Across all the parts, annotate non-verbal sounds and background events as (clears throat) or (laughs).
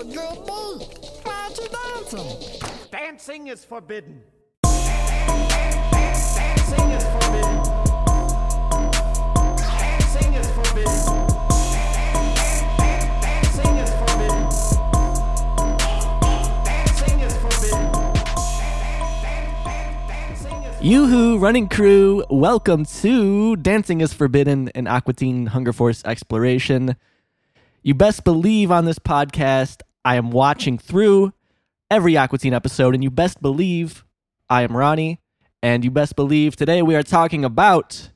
a good beat. Why aren't you dancing? Dancing is forbidden. Dancing is forbidden. Dancing is forbidden. Dancing is forbidden. Dancing is forbidden. Dancing Yoo-hoo, running crew, welcome to Dancing is Forbidden, an Aquatine Teen Hunger Force exploration. You best believe on this podcast, I am watching through every Aqua Teen episode, and you best believe I am Ronnie, and you best believe today we are talking about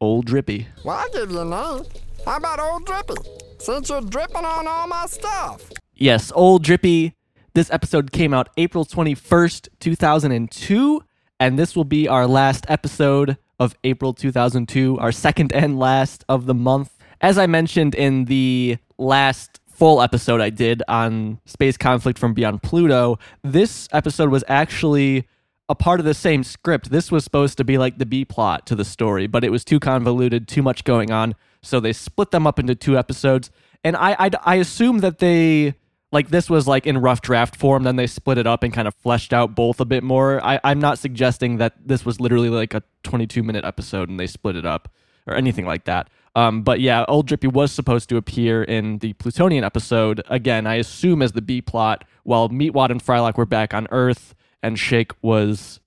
Old Drippy. Well, I'll give you a name. How about Old Drippy? Since you're dripping on all my stuff. Yes, Old Drippy. This episode came out April 21st, 2002, and this will be our last episode of April 2002, our second and last of the month. As I mentioned in the last full episode I did on Space Conflict from Beyond Pluto, this episode was actually a part of the same script. This was supposed to be like the B plot to the story, but it was too convoluted, too much going on. So they split them up into two episodes. And I, I, I assume that they, like, this was like in rough draft form, then they split it up and kind of fleshed out both a bit more. I, I'm not suggesting that this was literally like a 22 minute episode and they split it up or anything like that. Um, but yeah, Old Drippy was supposed to appear in the Plutonian episode. Again, I assume as the B plot, while Meatwad and Frylock were back on Earth and Shake was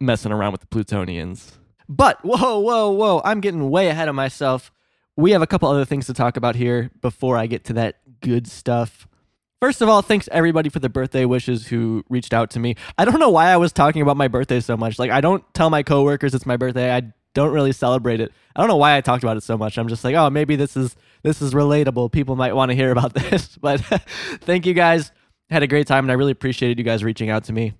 messing around with the Plutonians. But whoa, whoa, whoa, I'm getting way ahead of myself. We have a couple other things to talk about here before I get to that good stuff. First of all, thanks everybody for the birthday wishes who reached out to me. I don't know why I was talking about my birthday so much. Like I don't tell my coworkers it's my birthday. I don't really celebrate it. I don't know why I talked about it so much. I'm just like, oh, maybe this is this is relatable. People might want to hear about (laughs) this. But (laughs) thank you guys. Had a great time and I really appreciated you guys reaching out to me.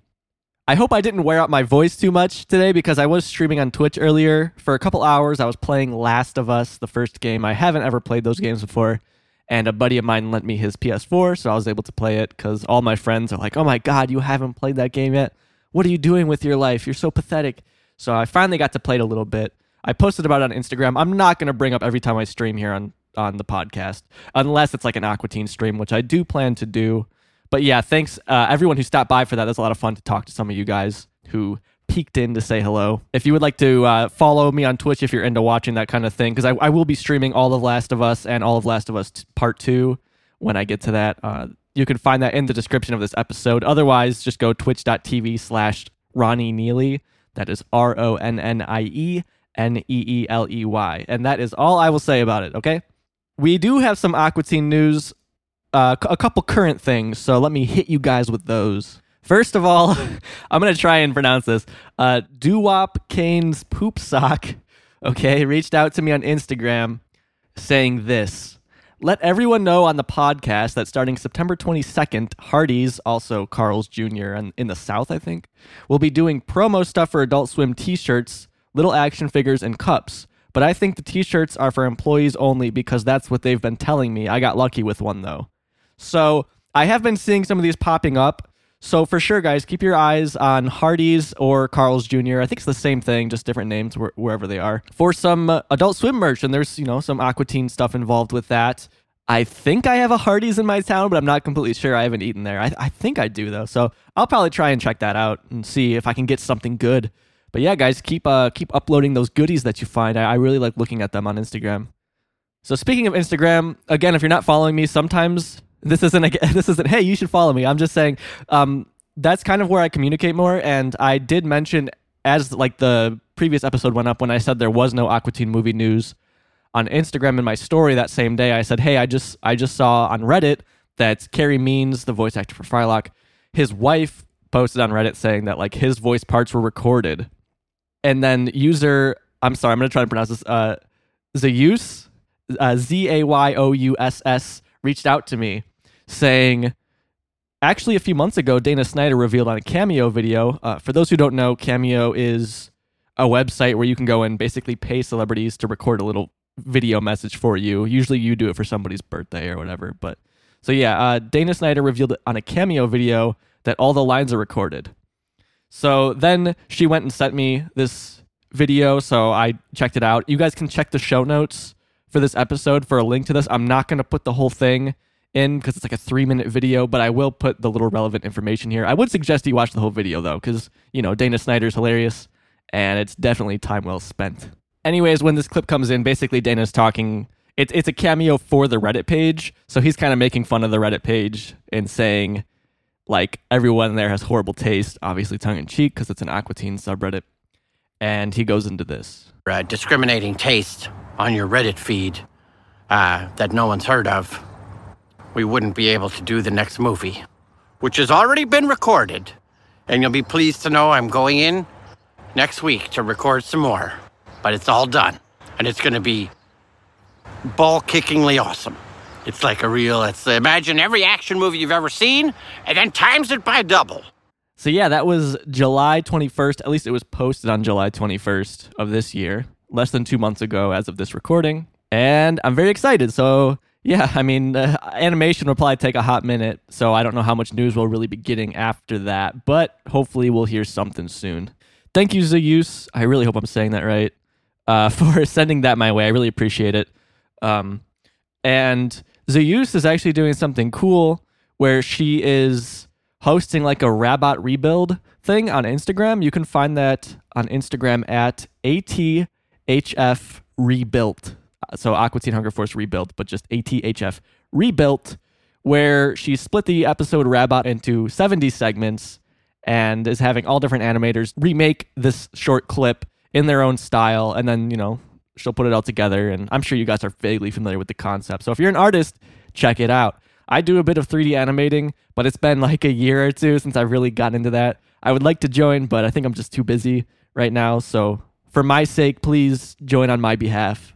I hope I didn't wear out my voice too much today because I was streaming on Twitch earlier for a couple hours. I was playing Last of Us, the first game. I haven't ever played those games before. And a buddy of mine lent me his PS4, so I was able to play it because all my friends are like, oh my God, you haven't played that game yet? What are you doing with your life? You're so pathetic. So I finally got to play it a little bit. I posted about it on Instagram. I'm not going to bring up every time I stream here on, on the podcast, unless it's like an Aqua Teen stream, which I do plan to do. But yeah, thanks uh, everyone who stopped by for that. That's a lot of fun to talk to some of you guys who peeked in to say hello. If you would like to uh, follow me on Twitch if you're into watching that kind of thing, because I, I will be streaming all of Last of Us and all of Last of Us t- Part 2 when I get to that. Uh, you can find that in the description of this episode. Otherwise, just go twitch.tv slash Ronnie Neeley. That is R O N N I E N E E L E Y. And that is all I will say about it, okay? We do have some Aqua Teen news uh, a couple current things, so let me hit you guys with those. First of all, (laughs) I'm gonna try and pronounce this. Uh, Doo-Wop Kane's poop sock, okay, reached out to me on Instagram saying this. Let everyone know on the podcast that starting September 22nd, Hardee's, also Carl's Jr. and in the South, I think, will be doing promo stuff for Adult Swim t-shirts, little action figures, and cups. But I think the t-shirts are for employees only because that's what they've been telling me. I got lucky with one though. So I have been seeing some of these popping up. So for sure, guys, keep your eyes on Hardee's or Carl's Jr. I think it's the same thing, just different names wh- wherever they are. For some uh, Adult Swim merch, and there's you know some Aqua Teen stuff involved with that. I think I have a Hardee's in my town, but I'm not completely sure. I haven't eaten there. I, I think I do though, so I'll probably try and check that out and see if I can get something good. But yeah, guys, keep uh keep uploading those goodies that you find. I, I really like looking at them on Instagram. So speaking of Instagram, again, if you're not following me, sometimes this isn't a, (laughs) this isn't hey you should follow me. I'm just saying um, that's kind of where I communicate more. And I did mention as like the previous episode went up when I said there was no Aqua Teen movie news on Instagram in my story that same day. I said hey I just I just saw on Reddit that Carey Means, the voice actor for Frylock, his wife posted on Reddit saying that like his voice parts were recorded, and then user I'm sorry I'm gonna try to pronounce this uh Zayus uh, Z A Y O U S S reached out to me saying, actually, a few months ago, Dana Snyder revealed on a Cameo video. Uh, for those who don't know, Cameo is a website where you can go and basically pay celebrities to record a little video message for you. Usually, you do it for somebody's birthday or whatever. But so yeah, uh, Dana Snyder revealed on a Cameo video that all the lines are recorded. So then she went and sent me this video, so I checked it out. You guys can check the show notes for this episode for a link to this. I'm not going to put the whole thing in because it's like a three minute video, but I will put the little relevant information here. I would suggest you watch the whole video though, because, you know, Dana Snyder's hilarious and it's definitely time well spent. Anyways, when this clip comes in, basically Dana's talking. It's it's a cameo for the Reddit page, so he's kind of making fun of the Reddit page and saying, like everyone there has horrible taste, obviously tongue in cheek because it's an Aqua Teen subreddit. And he goes into this. uh, discriminating taste on your Reddit feed uh, that no one's heard of, we wouldn't be able to do the next movie, which has already been recorded. And you'll be pleased to know I'm going in next week to record some more. But it's all done. And it's going to be ball kickingly awesome. It's like a real, it's imagine every action movie you've ever seen and then times it by double. So yeah, that was July 21st. At least it was posted on July 21st of this year, less than two months ago as of this recording. And I'm very excited. So yeah, I mean, uh, animation will probably take a hot minute. So I don't know how much news we'll really be getting after that, but hopefully we'll hear something soon. Thank you, Zeus. I really hope I'm saying that right. (laughs) Uh, for sending that my way. I really appreciate it. Um, and Zeus is actually doing something cool where she is hosting like a Rabot rebuild thing on Instagram. You can find that on Instagram at ATHF Rebuilt. So Aqua Teen Hunger Force Rebuilt, but just ATHF Rebuilt, where she split the episode Rabot into 70 segments and is having all different animators remake this short clip in their own style and then, you know, she'll put it all together and I'm sure you guys are vaguely familiar with the concept. So if you're an artist, check it out. I do a bit of 3D animating, but it's been like a year or two since I've really gotten into that. I would like to join, but I think I'm just too busy right now. So for my sake, please join on my behalf.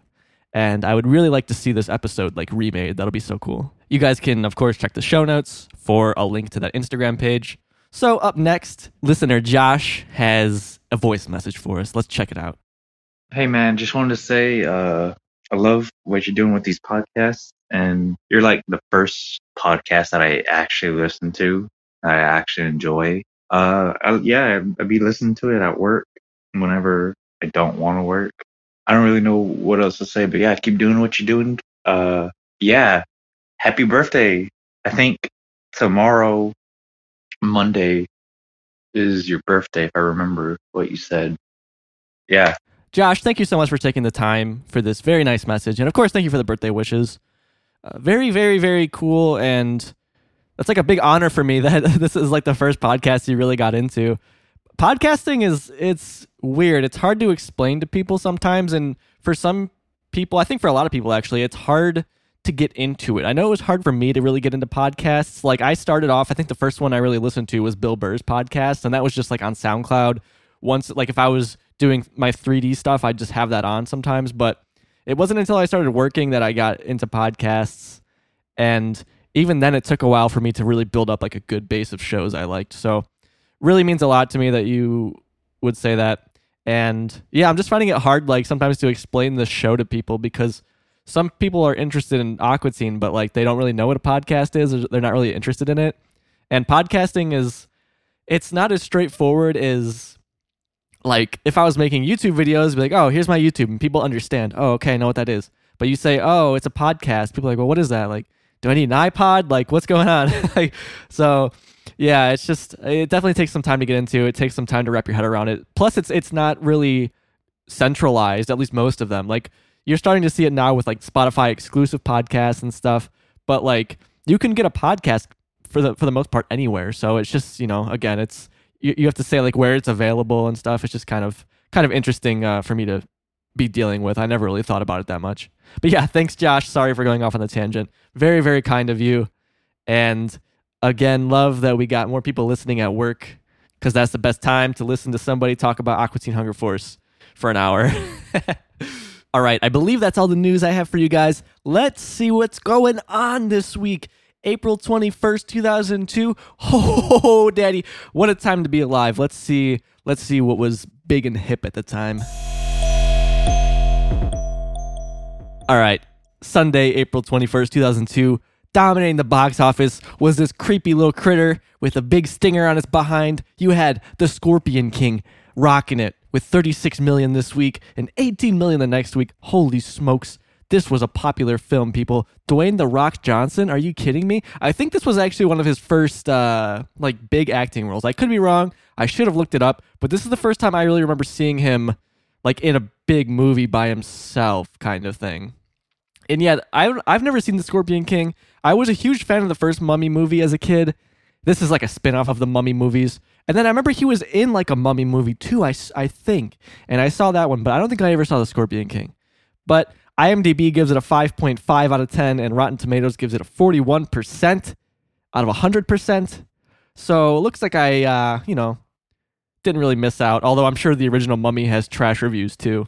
And I would really like to see this episode like remade. That'll be so cool. You guys can, of course, check the show notes for a link to that Instagram page. So, up next, listener Josh has a voice message for us. Let's check it out. Hey man, just wanted to say uh I love what you're doing with these podcasts and you're like the first podcast that I actually listen to. I actually enjoy. Uh I, yeah, I'd be listening to it at work whenever I don't want to work. I don't really know what else to say, but yeah, keep doing what you're doing. Uh yeah. Happy birthday. I think tomorrow Monday is your birthday if I remember what you said. Yeah, Josh, thank you so much for taking the time for this very nice message. And of course, thank you for the birthday wishes. Uh, very, very, very cool. And that's like a big honor for me (laughs) that this is like the first podcast you really got into. Podcasting is, it's weird. It's hard to explain to people sometimes. And for some people, I think for a lot of people actually, it's hard to get into it. I know it was hard for me to really get into podcasts. Like I started off, I think the first one I really listened to was Bill Burr's podcast. And that was just like on SoundCloud. Once, like if I was doing my 3D stuff, I'd just have that on sometimes. But it wasn't until I started working that I got into podcasts. And even then, it took a while for me to really build up like a good base of shows I liked. So, really means a lot to me that you would say that. And yeah, I'm just finding it hard, like sometimes to explain the show to people because some people are interested in Aqua but like they don't really know what a podcast is, they're not really interested in it. And podcasting is, it's not as straightforward as like if I was making YouTube videos, be like, oh, here's my YouTube, and people understand. Oh, okay, I know what that is. But you say, oh, it's a podcast. People are like, well, what is that? Like, do I need an iPod? Like, what's going on? (laughs) like, so yeah, it's just it definitely takes some time to get into. It takes some time to wrap your head around it. Plus, it's it's not really centralized. At least most of them. Like you're starting to see it now with like Spotify exclusive podcasts and stuff. But like you can get a podcast for the for the most part anywhere. So it's just you know again it's you, you have to say like where it's available and stuff. It's just kind of kind of interesting uh, for me to be dealing with. I never really thought about it that much. But yeah, thanks Josh. Sorry for going off on the tangent. Very very kind of you. And again, love that we got more people listening at work because that's the best time to listen to somebody talk about Aqua Teen Hunger Force for an hour. (laughs) all right, I believe that's all the news I have for you guys. Let's see what's going on this week. April 21st, 2002. (laughs) Oh, daddy, what a time to be alive. Let's see let's see what was big and hip at the time. All right. Sunday, April 21st, 2002. Dominating the box office was this creepy little critter with a big stinger on its behind. You had the Scorpion King rocking it with 36 million this week and 18 million the next week. Holy smokes. This was a popular film, people. Dwayne the Rock Johnson, are you kidding me? I think this was actually one of his first uh like big acting roles. I could be wrong. I should have looked it up, but this is the first time I really remember seeing him like in a big movie by himself kind of thing. And yet, I I've never seen The Scorpion King. I was a huge fan of the first Mummy movie as a kid. This is like a spin-off of the Mummy movies. And then I remember he was in like a Mummy movie too, I, I think. And I saw that one, but I don't think I ever saw The Scorpion King. But IMDb gives it a 5.5 out of 10 and Rotten Tomatoes gives it a 41% out of 100%. So it looks like I uh, you know, didn't really miss out, although I'm sure the original Mummy has trash reviews too.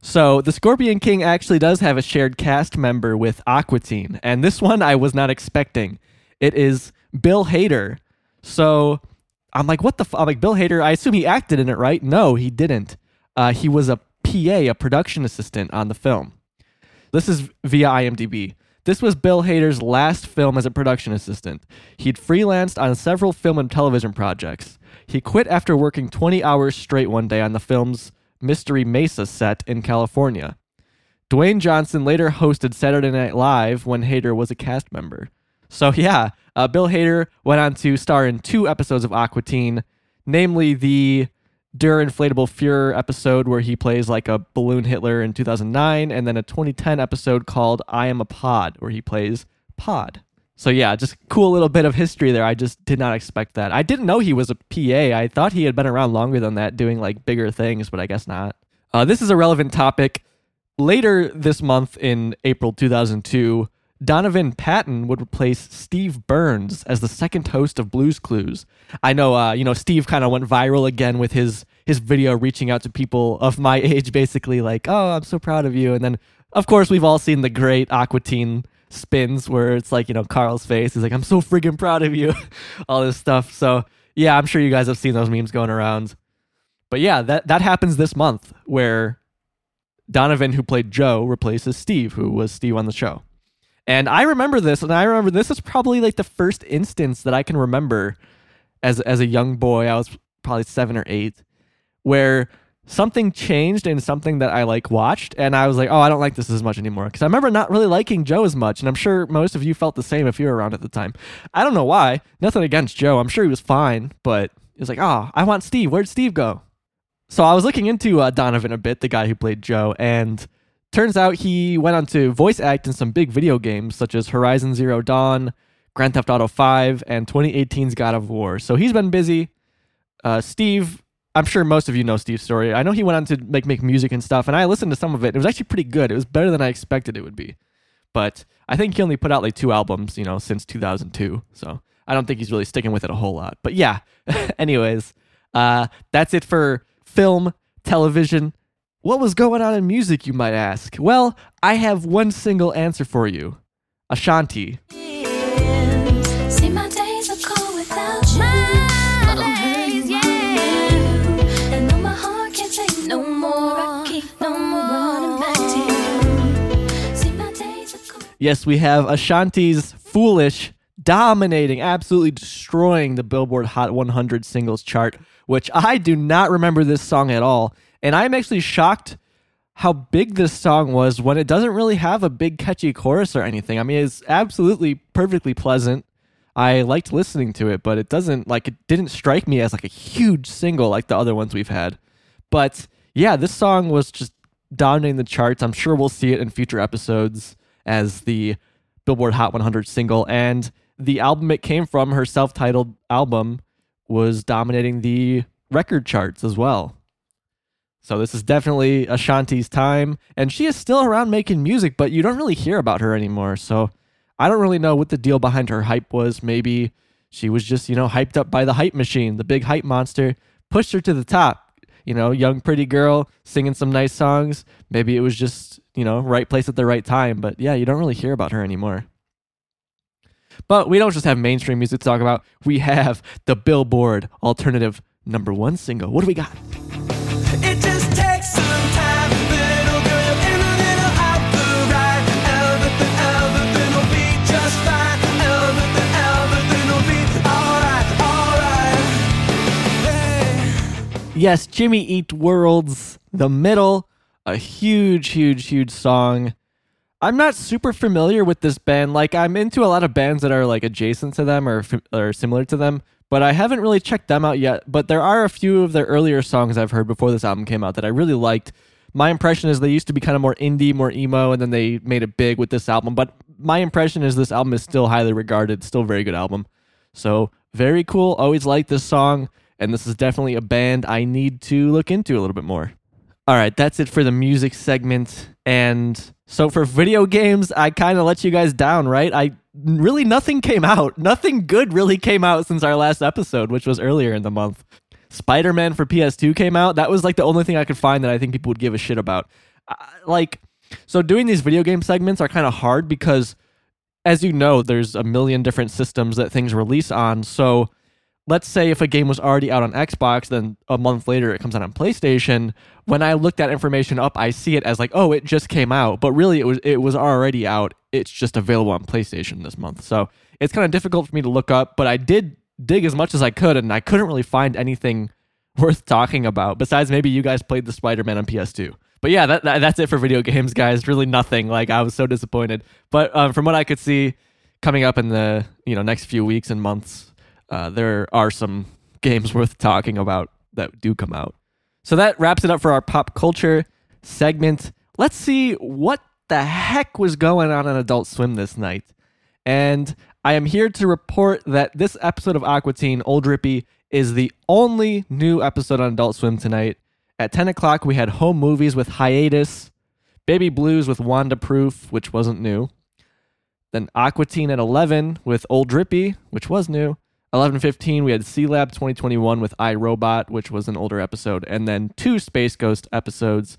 So, The Scorpion King actually does have a shared cast member with Aqua Teen, and this one I was not expecting. It is Bill Hader. So, I'm like, what the? F-? I'm like, Bill Hader. I assume he acted in it, right? No, he didn't. Uh, he was a PA, a production assistant on the film. This is via IMDb. This was Bill Hader's last film as a production assistant. He'd freelanced on several film and television projects. He quit after working 20 hours straight one day on the film's Mystery Mesa set in California. Dwayne Johnson later hosted Saturday Night Live when Hader was a cast member. So, yeah, uh, Bill Hader went on to star in two episodes of Aqua Teen, namely the Der Inflatable Fuhrer episode where he plays like a balloon Hitler in 2009, and then a 2010 episode called I Am a Pod where he plays Pod. So yeah, just cool little bit of history there. I just did not expect that. I didn't know he was a PA. I thought he had been around longer than that, doing like bigger things, but I guess not. Uh, this is a relevant topic. Later this month in April 2002, Donovan Patton would replace Steve Burns as the second host of Blues Clues. I know, uh, you know, Steve kind of went viral again with his his video reaching out to people of my (laughs) age, basically like, "Oh, I'm so proud of you," and then of course we've all seen the great Aqua Teen spins where it's like you know Carl's face is like I'm so friggin' proud of you, (laughs) all this stuff. So yeah, I'm sure you guys have seen those memes going around. But yeah, that that happens this month where Donovan, who played Joe, replaces Steve, who was Steve on the show. And I remember this, and I remember this is probably like the first instance that I can remember as as a young boy. I was probably seven or eight, where something changed in something that I like watched, and I was like, oh, I don't like this as much anymore. Because I remember not really liking Joe as much, and I'm sure most of you felt the same if you were around at the time. I don't know why. Nothing against Joe. I'm sure he was fine, but it was like, oh, I want Steve. Where'd Steve go? So I was looking into uh, Donovan a bit, the guy who played Joe, and turns out he went on to voice act in some big video games such as Horizon Zero Dawn, Grand Theft Auto 5, and 2018's God of War. So he's been busy. Uh, Steve, I'm sure most of you know Steve's story. I know he went on to make make music and stuff, and I listened to some of it. It was actually pretty good. It was better than I expected it would be. But I think he only put out like two albums, you know, since 2002. So I don't think he's really sticking with it a whole lot. But yeah, (laughs) anyways, uh, that's it for film, television. What was going on in music, you might ask? Well, I have one single answer for you Ashanti. Yes, we have Ashanti's Foolish dominating, absolutely destroying the Billboard Hot 100 singles chart, which I do not remember this song at all. And I'm actually shocked how big this song was when it doesn't really have a big catchy chorus or anything. I mean, it's absolutely perfectly pleasant. I liked listening to it, but it doesn't like it didn't strike me as like a huge single like the other ones we've had. But yeah, this song was just dominating the charts. I'm sure we'll see it in future episodes as the Billboard Hot 100 single and the album it came from, her self-titled album was dominating the record charts as well. So this is definitely Ashanti's time, and she is still around making music, but you don't really hear about her anymore. So I don't really know what the deal behind her hype was. Maybe she was just, you know, hyped up by the hype machine, the big hype monster, pushed her to the top. You know, young pretty girl singing some nice songs. Maybe it was just, you know, right place at the right time. But yeah, you don't really hear about her anymore. But we don't just have mainstream music to talk about. We have the Billboard alternative number one single. What do we got? Yes, Jimmy Eat World's The Middle, a huge, huge, huge song. I'm not super familiar with this band. Like, I'm into a lot of bands that are like adjacent to them or or similar to them, but I haven't really checked them out yet. But there are a few of their earlier songs I've heard before this album came out that I really liked. My impression is they used to be kind of more indie, more emo, and then they made it big with this album. But my impression is this album is still highly regarded, still very good album. So very cool. Always liked this song, and this is definitely a band I need to look into a little bit more. All right, that's it for the music segment. And so for video games, I kind of let you guys down, right? I really nothing came out. Nothing good really came out since our last episode, which was earlier in the month. Spider Man for PS2 came out. That was like the only thing I could find that I think people would give a shit about. Uh, like, so doing these video game segments are kind of hard because, as you know, there's a million different systems that things release on. So, let's say if a game was already out on Xbox, then a month later it comes out on PlayStation. When I look that information up, I see it as like, oh, it just came out, but really it was it was already out. It's just available on PlayStation this month. So it's kind of difficult for me to look up, but I did dig as much as I could, and I couldn't really find anything (laughs) worth talking about besides maybe you guys played the Spider-Man on PS2. But yeah, that, that that's it for video games, guys. Really nothing. Like I was so disappointed. But um, from what I could see, coming up in the you know next few weeks and months, uh, there are some games worth talking about that do come out. So that wraps it up for our pop culture segment. Let's see what the heck was going on on Adult Swim this night. And I am here to report that this episode of Aqua Teen, Old Drippy, is the only new episode on Adult Swim tonight. At 10 o'clock, we had Home Movies with Hiatus, Baby Blues with Wanda Proof, which wasn't new. Then Aqua Teen at 11 with Old Drippy, which was new. 11:15 we had Sealab 2021 with iRobot, which was an older episode, and then two Space Ghost episodes,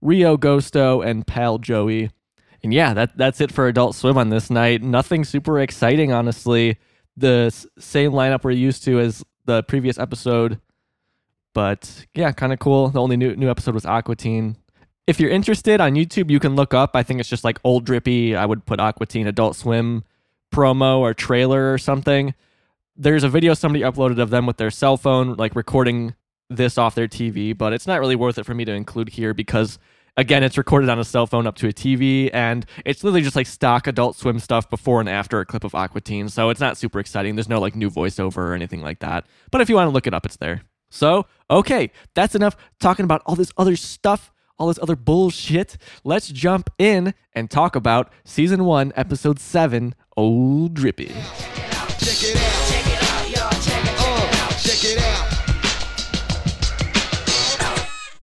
Rio Ghosto and Pal Joey. And yeah, that that's it for Adult Swim on this night. Nothing super exciting, honestly. The same lineup we're used to as the previous episode, but yeah, kind of cool. The only new new episode was Aqua Teen. If you're interested on YouTube, you can look up. I think it's just like Old Drippy. I would put Aqua Teen Adult Swim promo or trailer or something there's a video somebody uploaded of them with their cell phone, like recording this off their TV, but it's not really worth it for me to include here because, again, it's recorded on a cell phone up to a TV, and it's literally just like stock Adult Swim stuff before and after a clip of Aqua Teen, so it's not super exciting. There's no like new voiceover or anything like that. But if you want to look it up, it's there. So, okay, that's enough talking about all this other stuff. All this other bullshit. Let's jump in and talk about season one, episode seven, Old Drippy. Check it out. Check it out,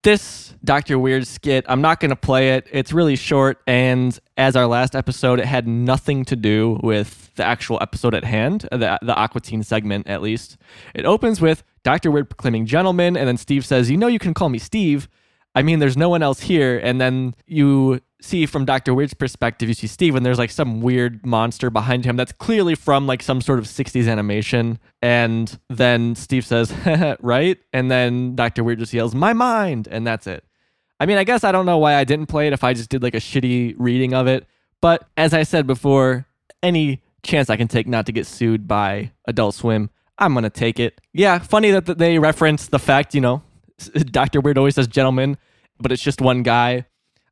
this Dr. Weird skit, I'm not going to play it. It's really short. And as our last episode, it had nothing to do with the actual episode at hand, uh, the, the Aqua Teen segment at least. It opens with Dr. Weird proclaiming gentleman. And then Steve says, You know, you can call me Steve. I mean, there's no one else here. And then you see from Dr. Weird's perspective, you see Steve, and there's like some weird monster behind him that's clearly from like some sort of 60s animation. And then Steve says, (laughs) right? And then Dr. Weird just yells, My mind. And that's it. I mean, I guess I don't know why I didn't play it if I just did like a shitty reading of it. But as I said before, any chance I can take not to get sued by Adult Swim, I'm going to take it. Yeah, funny that they reference the fact, you know, (laughs) Dr. Weird always says gentleman, but it's just one guy.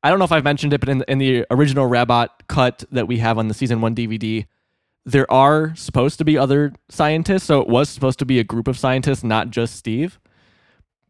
I don't know if I've mentioned it, but in, in the original Rabot cut that we have on the season one DVD, there are supposed to be other scientists. So it was supposed to be a group of scientists, not just Steve.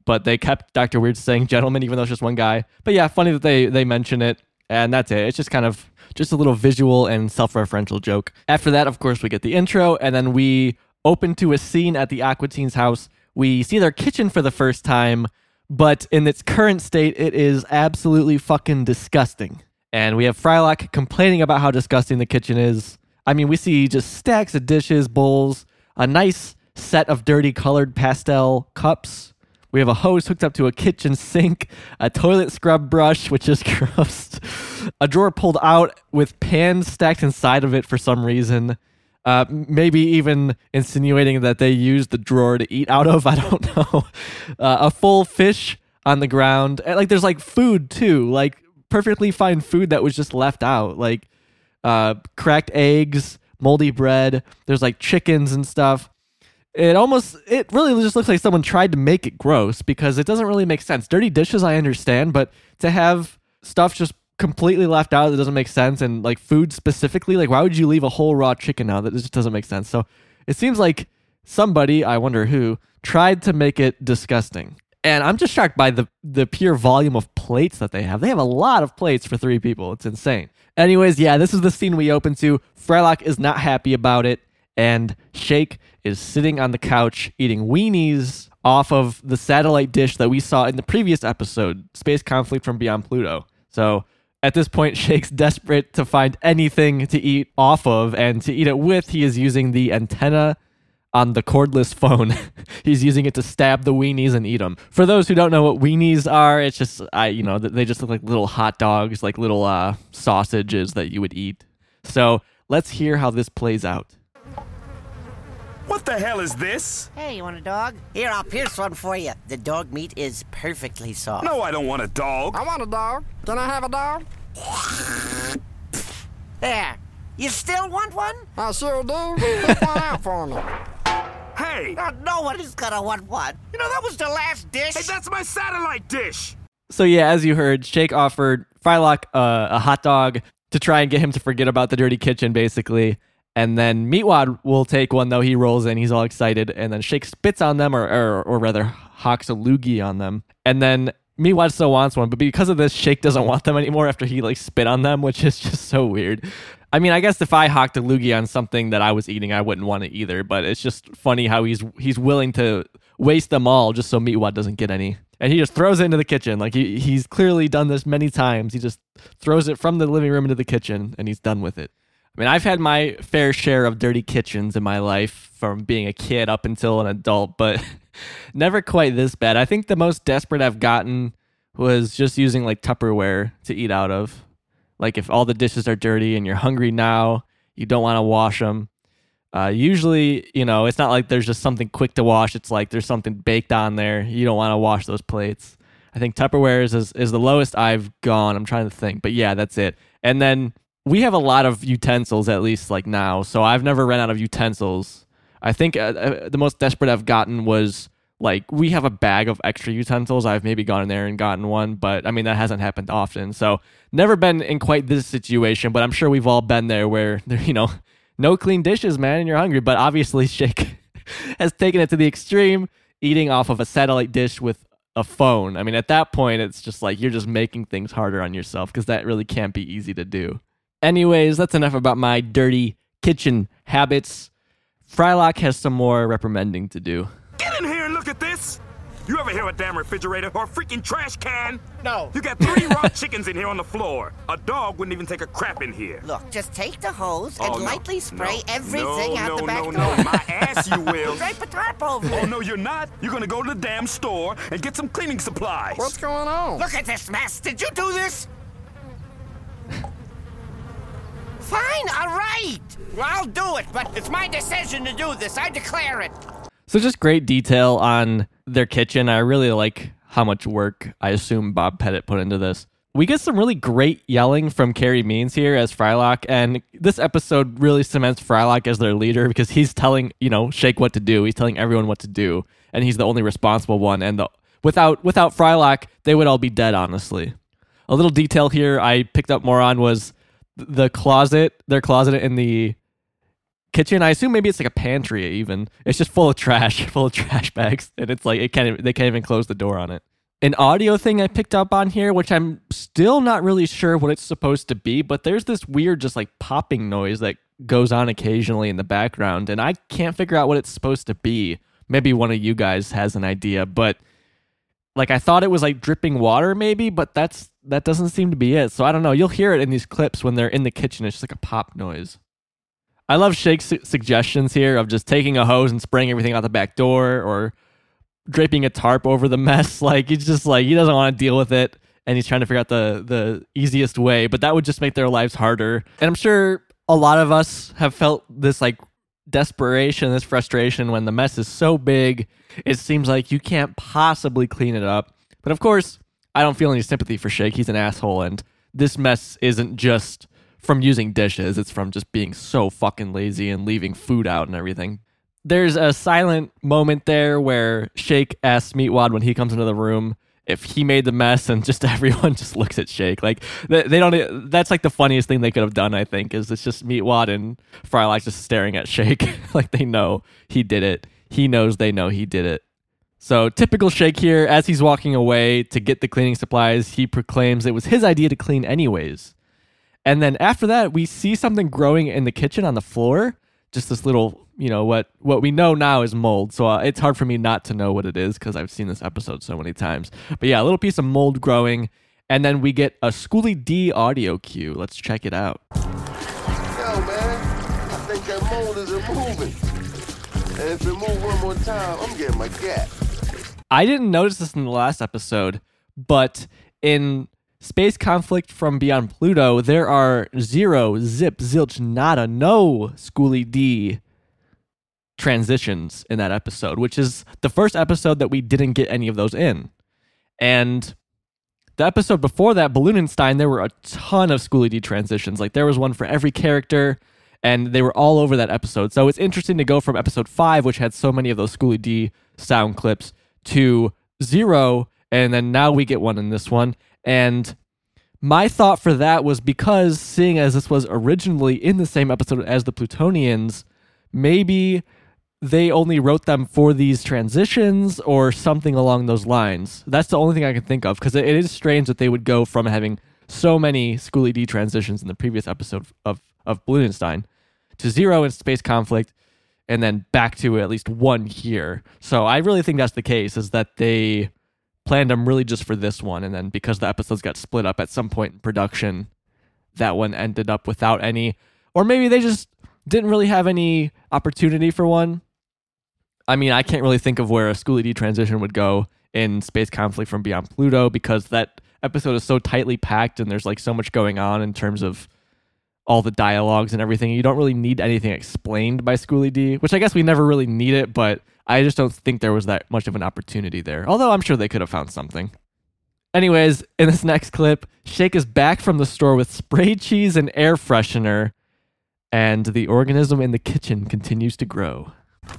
But they kept Dr. Weird saying gentleman, even though it's just one guy. But yeah, funny that they they mention it. And that's it. It's just kind of just a little visual and self-referential joke. After that, of course, we get the intro, and then we open to a scene at the Aqua Teen's house. We see their kitchen for the first time, but in its current state, it is absolutely fucking disgusting. And we have Frylock complaining about how disgusting the kitchen is. I mean, we see just stacks of dishes, bowls, a nice set of dirty colored pastel cups. We have a hose hooked up to a kitchen sink, a toilet scrub brush, which is (laughs) gross, a drawer pulled out with pans stacked inside of it for some reason. Uh, maybe even insinuating that they used the drawer to eat out of. I don't (laughs) know. Uh, a full fish on the ground. And, like there's like food too, like perfectly fine food that was just left out, like uh, cracked eggs, moldy bread. There's like chickens and stuff. It almost, it really just looks like someone tried to make it gross because it doesn't really make sense. Dirty dishes, I understand, but to have stuff just completely left out that doesn't make sense and like food specifically like why would you leave a whole raw chicken out that just doesn't make sense? So it seems like somebody i wonder who tried to make it disgusting. And i'm just shocked by the the pure volume of plates that they have. They have a lot of plates for three people. It's insane. Anyways yeah this is the scene we open to. Frylock is not happy about it and shake is sitting on the couch eating weenies off of the satellite dish that we saw in the previous episode space conflict from beyond pluto. So at this point, (laughs) Shake's desperate to find anything to eat off of, and to eat it with, he is using the antenna on the cordless (laughs) phone. (laughs) He's using it to stab the weenies and eat them. For those who don't know what weenies are, it's just I, you know, they just look like little hot dogs, like little uh, sausages that you would eat. So let's hear how this plays out. What the hell is this? Hey, you want a dog? Here, I'll pierce one for you. The dog meat is perfectly soft. No, I don't want a dog. I want a dog. Can I have a dog? There. You still want one? I sure do. (laughs) Pick one out for me. Hey, Oh, no one is gonna want one. You know, that was the last dish. hey, that's my satellite dish. So yeah, as you heard, Shake offered Frylock uh, a hot dog to try and get him to forget about the dirty kitchen, basically. And then Meatwad will take one, though he rolls in, he's all excited, and then Shake spits on them, or or, or rather hawks a loogie on them. And then Meatwad still wants one, but because of this, Shake doesn't want them anymore after he like spit on them, which is (laughs) just so weird. I mean, I guess if I hawked a loogie on something that I was eating, I wouldn't want it either. But it's just funny how he's he's willing to waste them all just so Meatwad doesn't get any. And he just throws it into the kitchen. Like he, he's clearly done this many times. He just throws it from the living room into the kitchen and he's done with it. I mean, I've had my fair share of dirty kitchens in my life from being a kid up until an adult, but (laughs) never quite this bad. I think the most desperate I've gotten was just using like Tupperware to eat out of. Like if all the dishes are dirty and you're hungry now, you don't want to wash them. Uh, usually, you know, it's not like there's just something quick to wash. It's like there's something baked on there. You don't want to wash those plates. I think Tupperware is, is is the lowest I've gone. I'm trying to think, but yeah, that's it. And then we have a lot of utensils, at least like now. So I've never run out of utensils. I think uh, uh, the most desperate I've gotten was like we have a bag of extra utensils. I've maybe gone in there and gotten one, but I mean that hasn't happened often. So never been in quite this situation, but I'm sure we've all been there where (laughs) you know, no clean dishes, man, and you're hungry. But obviously, (laughs) Shake has taken it to the extreme, eating off of a satellite dish with a phone. I mean, at that point, it's just like you're just making things harder on yourself because that really can't be easy to do. Anyways, that's enough about my dirty kitchen habits. Frylock has some more reprimanding to do. Get in here and look at this. You ever hear a damn refrigerator or a freaking trash can? No. You got three raw (laughs) chickens in here on the floor. A dog wouldn't even take a crap in here. Look, just take the hose and Oh, no. lightly spray No. everything no, out no, the back no, door. No, my ass you (laughs) will. Drape a tarp over Oh no, you're not. You're gonna go to the damn store and get some cleaning supplies. What's going on? Look at this mess. Did you do this? Fine, all right. I'll do it, but it's my decision to do this. I declare it. So just great detail on their kitchen. I really like how much work I assume Bob Pettit put into this. We get some really great yelling from Carey Means here as Frylock, and this episode really cements Frylock as their leader because he's telling, you know, Shake what to do. He's telling everyone what to do, and he's the only responsible one. And the, without without Frylock, they would all be dead, honestly. A little detail here I picked up more on was the closet, their closet in the kitchen. I assume maybe it's like a pantry even. It's just full of trash, (laughs) full of trash bags, and it's like it can't they can't even close the door on it. An audio thing I picked up on here, which I'm still not really sure what it's supposed to be, but there's this weird just like popping noise that goes on occasionally in the background, and I can't figure out what it's supposed to be. Maybe one of you guys has an idea, but like I thought it was like dripping water maybe, but that's that doesn't seem to be it. So I don't know. You'll hear it in these clips when they're in the kitchen. It's just like a pop noise. I love Shake's su- suggestions here of just taking a hose and spraying everything out the back door or draping a tarp over the mess. (laughs) Like he's just like he doesn't want to deal with it and he's trying to figure out the the easiest way, but that would just make their lives harder. And I'm sure a lot of us have felt this like desperation, this frustration when the mess is so big, it seems like you can't possibly clean it up. But of course, I don't feel any sympathy for Shake. He's an asshole and this mess isn't just from using dishes, it's from just being so fucking lazy and leaving food out and everything. There's a silent moment there where Shake asks Meatwad when he comes into the room if he made the mess and just (laughs) everyone just looks at Shake. Like they, they don't. That's like the funniest thing they could have done. I think is it's just Meatwad and Frylock just staring at Shake (laughs) like they know he did it. He knows they know he did it. So typical Shake here. As he's walking away to get the cleaning supplies, he proclaims it was his idea to clean anyways. And then after that, we see something growing in the kitchen on the floor. Just this little, you know, what what we know now is mold. So uh, it's hard for me not to know what it is because I've seen this episode so many times. But yeah, a little piece of mold growing, and then we get a Schooly D audio cue. Let's check it out. Yo, man, I think that mold is moving. And if it move one more time, I'm getting my gap. I didn't notice this in the last episode, but in Space Conflict from Beyond Pluto, there are zero, zip, zilch, nada, no Schooly D transitions in that episode, which is the first episode that we didn't get any of those in. And the episode before that, Balloonenstein, there were a ton of Schooly D transitions. Like there was one for every character, and they were all over that episode. So it's interesting to go from episode five, which had so many of those Schooly D sound clips, to zero, and then now we get one in this one. And my thought for that was because seeing as this was originally in the same episode as the Plutonians, maybe they only wrote them for these transitions or something along those lines. That's the only thing I can think of because it is strange that they would go from having so many Schooly D transitions in the previous episode of of Balloonenstein to zero in Space Conflict and then back to at least one here. So I really think that's the case is that they planned them really just for this one and then because the episodes got split up at some point in production that one ended up without any or maybe they just didn't really have any opportunity for one. I mean, I can't really think of where a Schooly D transition would go in Space Conflict from Beyond Pluto because that episode is so tightly packed and there's like so much going on in terms of all the dialogues and everything. You don't really need anything explained by Schooly D, which I guess we never really need it, but I just don't think there was that much of an opportunity there. Although I'm sure they could have found something. Anyways, in this next clip, Shake is back from the store with spray cheese and air freshener, and the organism in the kitchen continues to grow.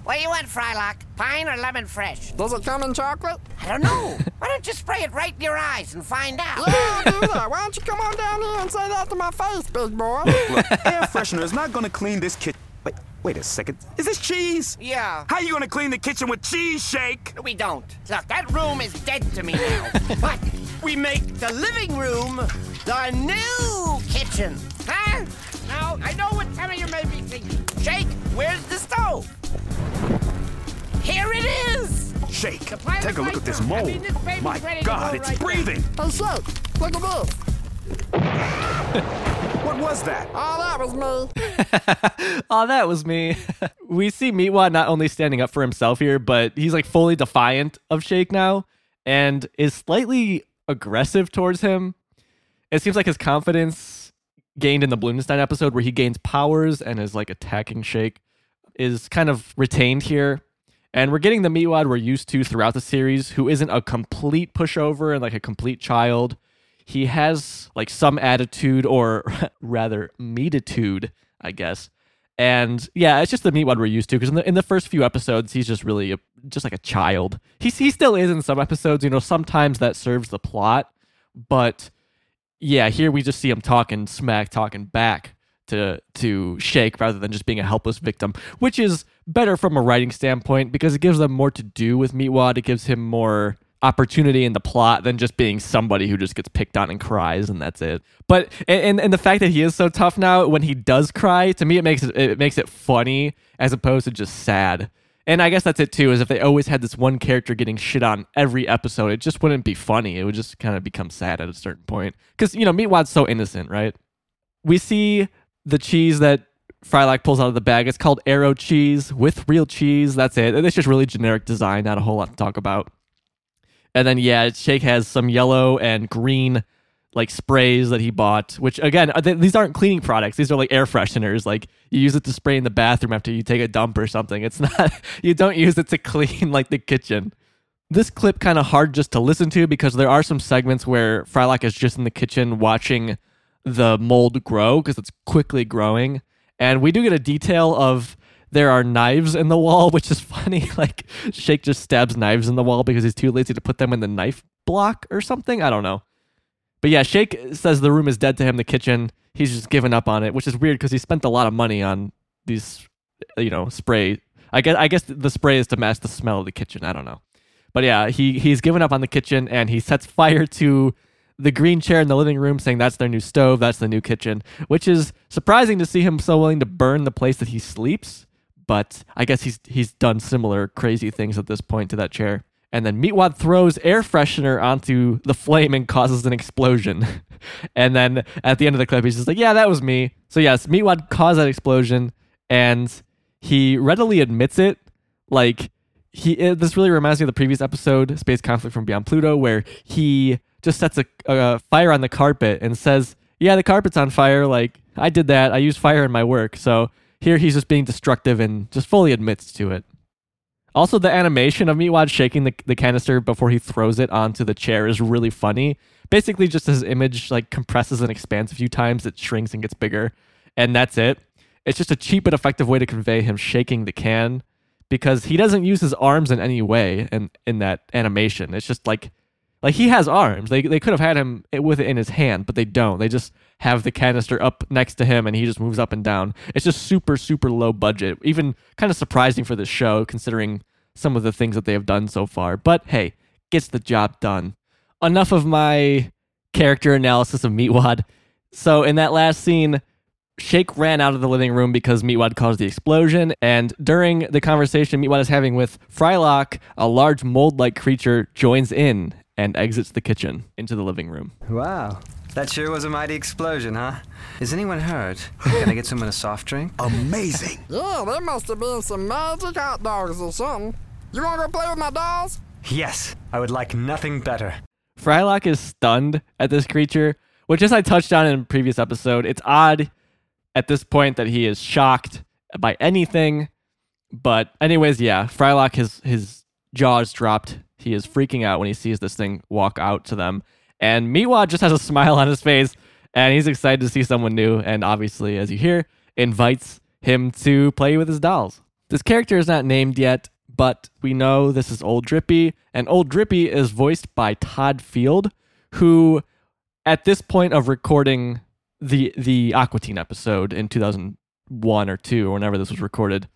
What do you want, Frylock? Pine or lemon fresh? Does it come in chocolate? I don't know. Why don't you spray it right in your eyes and find out? Yeah, I'll do that. Why don't you come on down here and say that to my face, big boy? Look, air freshener is not gonna clean this kitchen. Wait, wait a second. Is this cheese? Yeah. How you gonna clean the kitchen with cheese, Shake? We don't. Look, that room is dead to me now. but we make the living room the new kitchen. Huh? Now, I know what some of you may be thinking. Shake, where's the stove? Here it is! Shake, take a look at this through. I mold. mean, this My God, go it's right now. breathing. Hey, Shake, look at this. What was that? Oh, that was me. (laughs) Oh, that was me. (laughs) we see Meatwad not only standing up for himself here, but he's like fully defiant of Shake now and is slightly aggressive towards him. It seems like his confidence gained in the Bloomstein episode where he gains powers and is like attacking Shake is kind of retained here. And we're getting the Meatwad we're used to throughout the series, who isn't a complete pushover and like a complete child. He has like some attitude or (laughs) rather meatitude, I guess. And yeah, it's just the Meatwad we're used to because in the in the first few episodes, he's just really a, just like a child. He he still is in some episodes. You know, sometimes that serves the plot, but yeah, here we just see him talking smack, talking back to to Shake rather than just being a helpless victim, which is better from a writing standpoint because it gives them more to do with Meatwad. It gives him more opportunity in the plot than just being somebody who just gets picked on and cries and that's it. But and and the fact that he is so tough now when he does cry, to me it makes it it makes it funny as opposed to just sad. And I guess that's it too, is if they always had this one character getting shit on every episode, it just wouldn't be funny. It would just kind of become sad at a certain point. Because, you know, Meatwad's so innocent, right? We see the cheese that Frylock pulls out of the bag. It's called Arrow cheese with real cheese. That's it. And it's just really generic design, not a whole lot to talk about. And then, yeah, Shake has some yellow and green like sprays that he bought, which again, uh, are these aren't cleaning products. These are like air fresheners. Like you use it to spray in the bathroom after you take a dump or something. It's (laughs) not, you don't use it to clean like the kitchen. This clip kind of hard just to listen to because there are some segments where Frylock is just in the kitchen watching the mold grow because it's quickly growing. And we do get a detail of there are knives in the wall, (laughs) which is funny. (laughs) Like Shake just stabs knives in the wall because he's too lazy to put them in the knife block or something. I don't know. But yeah, Shake says the room is dead to him, the kitchen. He's just given up on it, which is weird because he spent a lot of money on these, you know, spray. I guess I guess the spray is to mask the smell of the kitchen. I don't know. But yeah, he he's given up on the kitchen and he sets fire to the green chair in the living room, saying that's their new stove, that's the new kitchen, which is surprising to see him so willing to burn the place that he sleeps. But I guess he's he's done similar crazy things at this point to that chair. And then Meatwad throws air freshener onto the flame and causes an explosion. (laughs) and then at the end of the clip, he's just like, "Yeah, that was me." So yes, Meatwad caused that explosion, and he readily admits it. Like he, it, this really reminds me of the previous episode, Space Conflict from Beyond Pluto, where he just sets a, a fire on the carpet and says, "Yeah, the carpet's on fire. Like I did that. I used fire in my work." So here he's just being destructive and just fully admits to it. Also, the animation of Meatwad shaking the, the canister before he throws it onto the chair is really funny. Basically, just his image like compresses and expands a few times, it shrinks and gets bigger, and that's it. It's just a cheap but effective way to convey him shaking the can because he doesn't use his arms in any way in, in that animation. It's just like like he has arms. They they could have had him with it in his hand, but they don't. They just have the canister up next to him and he just moves up and down. It's just super super low budget. Even kind of surprising for this show considering some of the things that they have done so far. But hey, gets the job done. Enough of my character analysis of Meatwad. So in that last scene, Shake ran out of the living room because Meatwad caused the explosion, and during the conversation Meatwad is having with Frylock, a large mold-like creature joins in and exits the kitchen into the living room. Wow. That sure was a mighty explosion, huh? Is anyone hurt? Can I get someone a soft drink? (laughs) Amazing. Yeah, there must have been some magic hot dogs or something. You want to go play with my dolls? Yes, I would like nothing better. Frylock is stunned at this creature, which, as I touched on in a previous episode, it's odd at this point that he is shocked by anything. But, anyways, yeah, Frylock, his, his jaws dropped. He is freaking out when he sees this thing walk out to them. And Meatwad just has a smile on his face and he's excited to see someone new. And obviously, as you hear, invites him to play with his dolls. This character is not named yet, but we know this is Old Drippy. And Old Drippy is voiced by Todd Field, who, at this point of recording the the Aqua Teen episode in 2001 or two, or whenever this was recorded,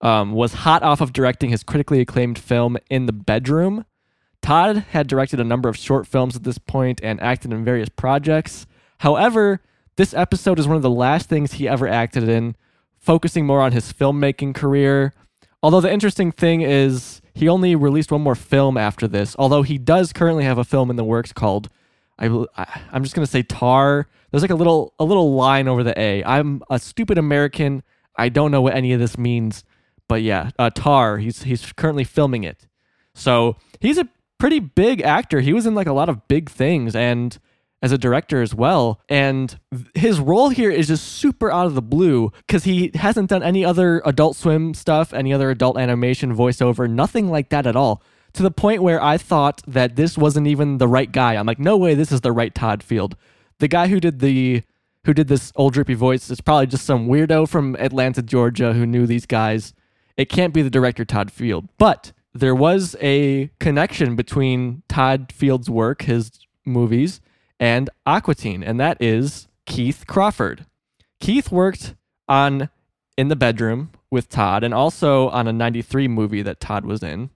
um, was hot off of directing his critically acclaimed film In the Bedroom. Todd had directed a number of short films at this point and acted in various projects. However, this episode is one of the last things he ever acted in, focusing more on his filmmaking career. Although the interesting thing is he only released one more film after this, although he does currently have a film in the works called I, I'm just going to say Tar. There's like a little a little line over the A. I'm a stupid American. I don't know what any of this means, but yeah, uh, Tar. He's he's currently filming it. So, he's a pretty big actor. He was in like a lot of big things and as a director as well. And his role here is just super out of the blue because he hasn't done any other Adult Swim stuff, any other adult animation voiceover, nothing like that at all. To the point where I thought that this wasn't even the right guy. I'm like, no way, this is the right Todd Field. The guy who did the who did this old drippy voice is probably just some weirdo from Atlanta, Georgia, who knew these guys. It can't be the director Todd Field, but there was a connection between Todd Field's work, his movies, and Aqua Teen, and that is Keith Crawford. Keith worked on In the Bedroom with Todd and also on a 93 movie that Todd was in.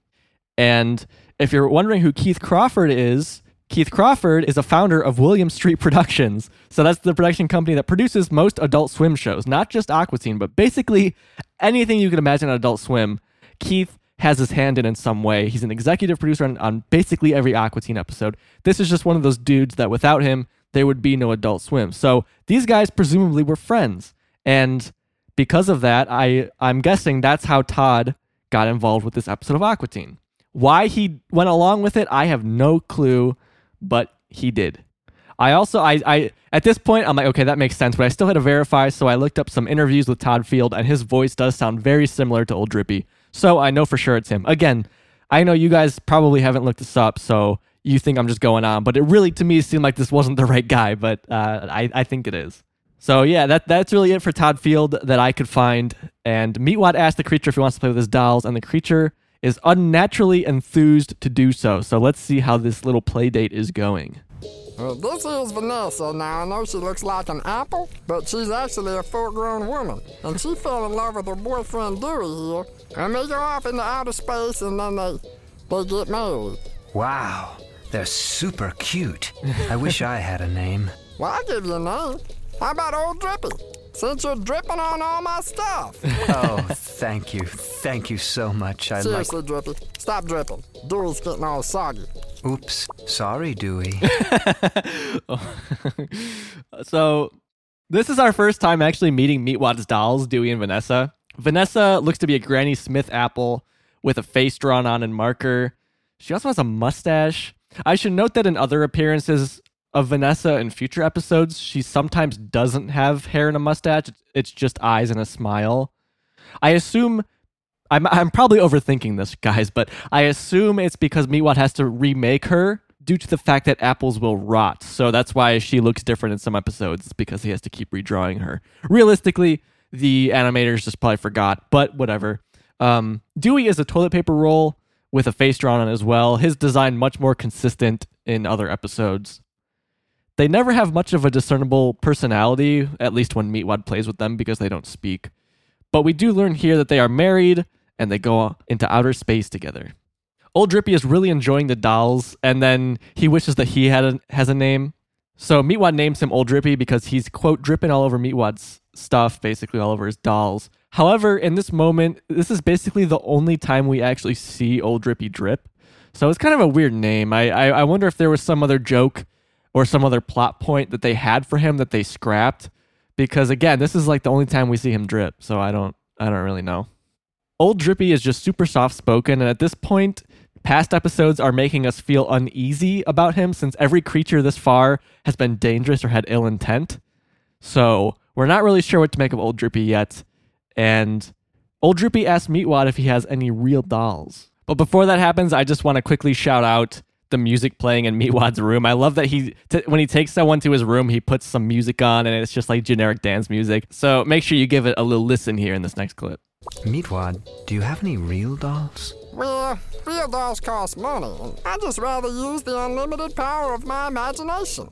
And if you're wondering who Keith Crawford is, Keith Crawford is a founder of Williams Street (laughs) Productions. So that's the production company that produces most Adult Swim shows, not just Aqua Teen, but basically anything you can imagine on Adult Swim. Keith has his hand in in some way. He's an executive producer on, on basically every Aqua Teen episode. This is just one of those dudes that without him, there would be no Adult Swim. So these guys presumably were friends. And because of that, I, I'm guessing that's how Todd got involved with this episode of Aqua Teen. Why he went along with it, I have no clue, but he did. I also I, I at this point I'm like okay that makes sense but I still had to verify so I looked up some interviews with Todd Field and his voice does sound very similar to Old Drippy so I know for sure it's him again I know you guys probably haven't looked this up so you think I'm just going on but it really to me seemed like this wasn't the right guy but uh, I I think it is So yeah, that that's really it for Todd Field that I could find. And Meatwad asked the creature if he wants to play with his dolls, and the creature is unnaturally enthused to do so. So let's see how this little play date is going. Well, this is Vanessa. Now, I know she looks like an apple, but she's actually a full grown woman. And she fell in love with her boyfriend Dewey here. And they go off into outer space and then they, they get married. Wow, they're super cute. I wish I had a name. (laughs) Well, I'll give you a name. How about Old Drippy? Since you're dripping on all my stuff. (laughs) Oh, thank you. Thank you so much. I like. Seriously, Drippy, stop dripping. Dewey's getting all soggy. Oops. Sorry, Dewey. (laughs) so this is our first time actually meeting Meatwad's dolls, Dewey and Vanessa. Vanessa looks to be a Granny Smith apple with a face drawn on in marker. She also has a mustache. I should note that in other appearances of Vanessa in future episodes, she sometimes doesn't have hair and a mustache. It's just eyes and a smile. I assume I'm I'm probably overthinking this, guys, but I assume it's because Meatwad has to remake her due to the fact that apples will rot. So that's why she looks different in some episodes because he has to keep redrawing her. Realistically, the animators just probably forgot, but whatever. Um, Dewey is a toilet paper roll with a face drawn on as well. His design much more consistent in other episodes. They never have much of a discernible personality, at least when Meatwad plays with them because they don't speak. But we do learn here that they are married and they go into outer space together. Old Drippy is really enjoying the dolls, and then he wishes that he had a, has a name. So Meatwad names him Old Drippy because he's quote dripping all over Meatwad's stuff, basically all over his dolls. However, in this moment, this is basically the only time we actually see Old Drippy drip. So it's kind of a weird name. I, I I wonder if there was some other joke or some other plot point that they had for him that they scrapped because again, this is like the only time we see him drip. So I don't I don't really know. Old Drippy is just super soft spoken, and at this point, past episodes are making us feel uneasy about him since every creature this far has been dangerous or had ill intent. So we're not really sure what to make of Old Drippy yet. And Old Drippy asks Meatwad if he has any real dolls. But before that happens, I just want to quickly shout out the music playing in Meatwad's room. I love that he, t- when he takes someone to his room, he puts some music on and it's just like generic dance music. So make sure you give it a little listen here in this next clip. Meatwad, do you have any real dolls? Well, real dolls cost money, and I just rather use the unlimited power of my imagination.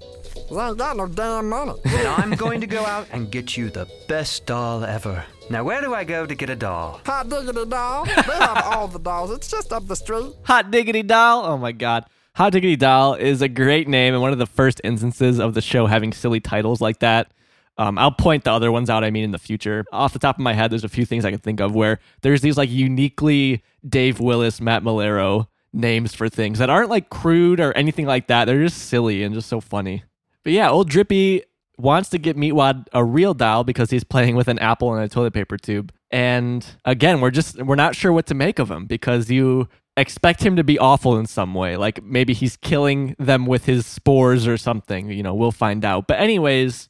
'Cause I ain't got no damn money. (laughs) Then I'm going to go out and get you the best doll ever. Now, where do I go to get a doll? Hot diggity doll. They have all the dolls. It's just up the street. Hot Diggity Doll. Oh my god. Hot Diggity Doll is a great name and one of the first instances of the show having silly titles like that. Um, I'll point the other ones out, I mean, in the future. Off the top of my head, there's a few things I can think of where there's these like uniquely Dave Willis, Matt Maiellaro names for things that aren't like crude or anything like that. They're just silly and just so funny. But yeah, old Drippy wants to get Meatwad a real doll because he's playing with an apple and a toilet paper tube. And again, we're just we're not sure what to make of him because you expect him to be awful in some way. Like maybe he's killing them with his spores or something. You know, we'll find out. But anyways,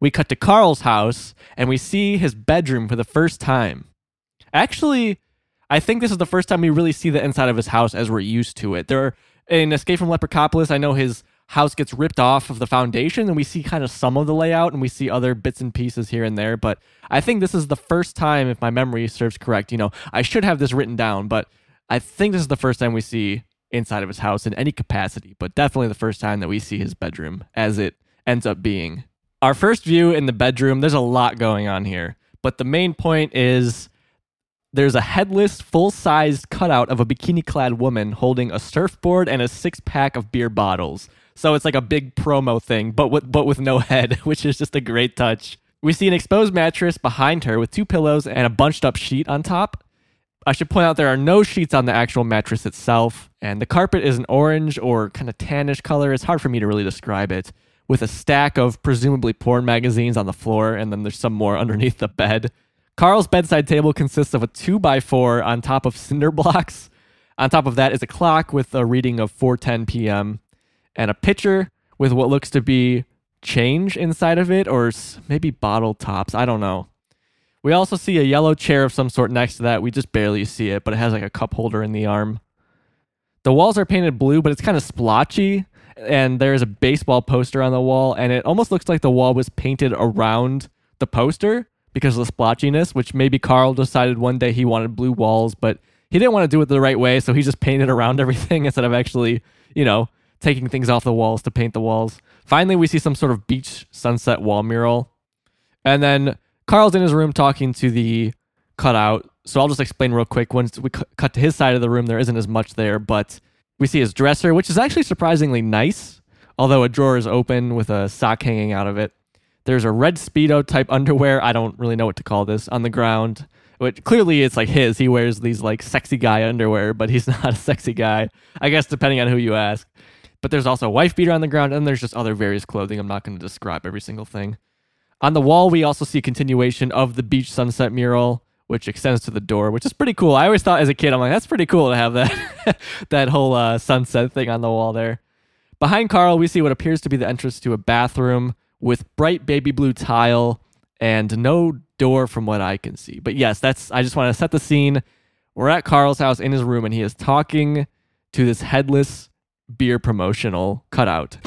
we cut to Carl's house and we see his bedroom for the first time. Actually, I think this is the first time we really see the inside of his house as we're used to it. There in Escape from Leprauchapolis, I know his house gets ripped off of the foundation and we see kind of some of the layout and we see other bits and pieces here and there, but I think this is the first time if my memory serves correct, you know, I should have this written down, but I think this is the first time we see inside of his house in any capacity, but definitely the first time that we see his bedroom as it ends up being. Our first view in the bedroom, there's a lot going on here, but the main point is there's a headless, full sized cutout of a bikini clad woman holding a surfboard and a six pack of beer bottles. So it's like a big promo thing, but with, but with no head, (laughs) which is just a great touch. We see an exposed mattress behind her with two pillows and a bunched up sheet on top. I should point out there are no sheets on the actual mattress itself, and the carpet is an orange or kind of tannish color. It's hard for me to really describe it. With a stack of presumably porn magazines on the floor, and then there's some more underneath the bed. Carl's bedside table consists of a 2x4 on top of cinder (laughs) blocks. On top of that is a clock with a reading of 4:10 p.m. and a pitcher with what looks to be change inside of it or maybe bottle tops. I don't know. We also see a yellow chair of some sort next to that. We just barely see it, but it has like a cup holder in the arm. The walls are painted blue, but it's kind of splotchy. and there's a baseball poster on the wall, and it almost looks like the wall was painted around the poster because of the splotchiness, which maybe Carl decided one day he wanted blue walls, but he didn't want to do it the right way, so he just painted around (laughs) everything instead of actually, you know, taking things off the walls to paint the walls. Finally, we see some sort of beach sunset wall mural. And then Carl's in his room talking to the cutout. So I'll just explain real quick. Once we cut to his side of the room, there isn't as much there, but we see his dresser, which is actually surprisingly nice, although a drawer is open with a sock hanging out of it. There's a red Speedo type underwear. I don't really know what to call this on the ground. Which clearly it's like his. He wears these like sexy guy underwear, but he's (laughs) not a sexy guy. I guess depending on who you ask. But there's also a wife beater on the ground, and there's just other various clothing. I'm not going to describe every single thing. On the wall, we also see a continuation of the beach sunset mural, which extends to the door, which is pretty cool. I always thought as a kid, I'm like, that's pretty cool to have that (laughs) that whole uh, sunset thing on the wall there. Behind Carl, we see what appears to be the entrance to a bathroom with bright baby blue tile and no door from what I can see. But yes, that's I just want to set the scene. We're at Carl's house in his room and he is talking to this headless beer promotional cutout.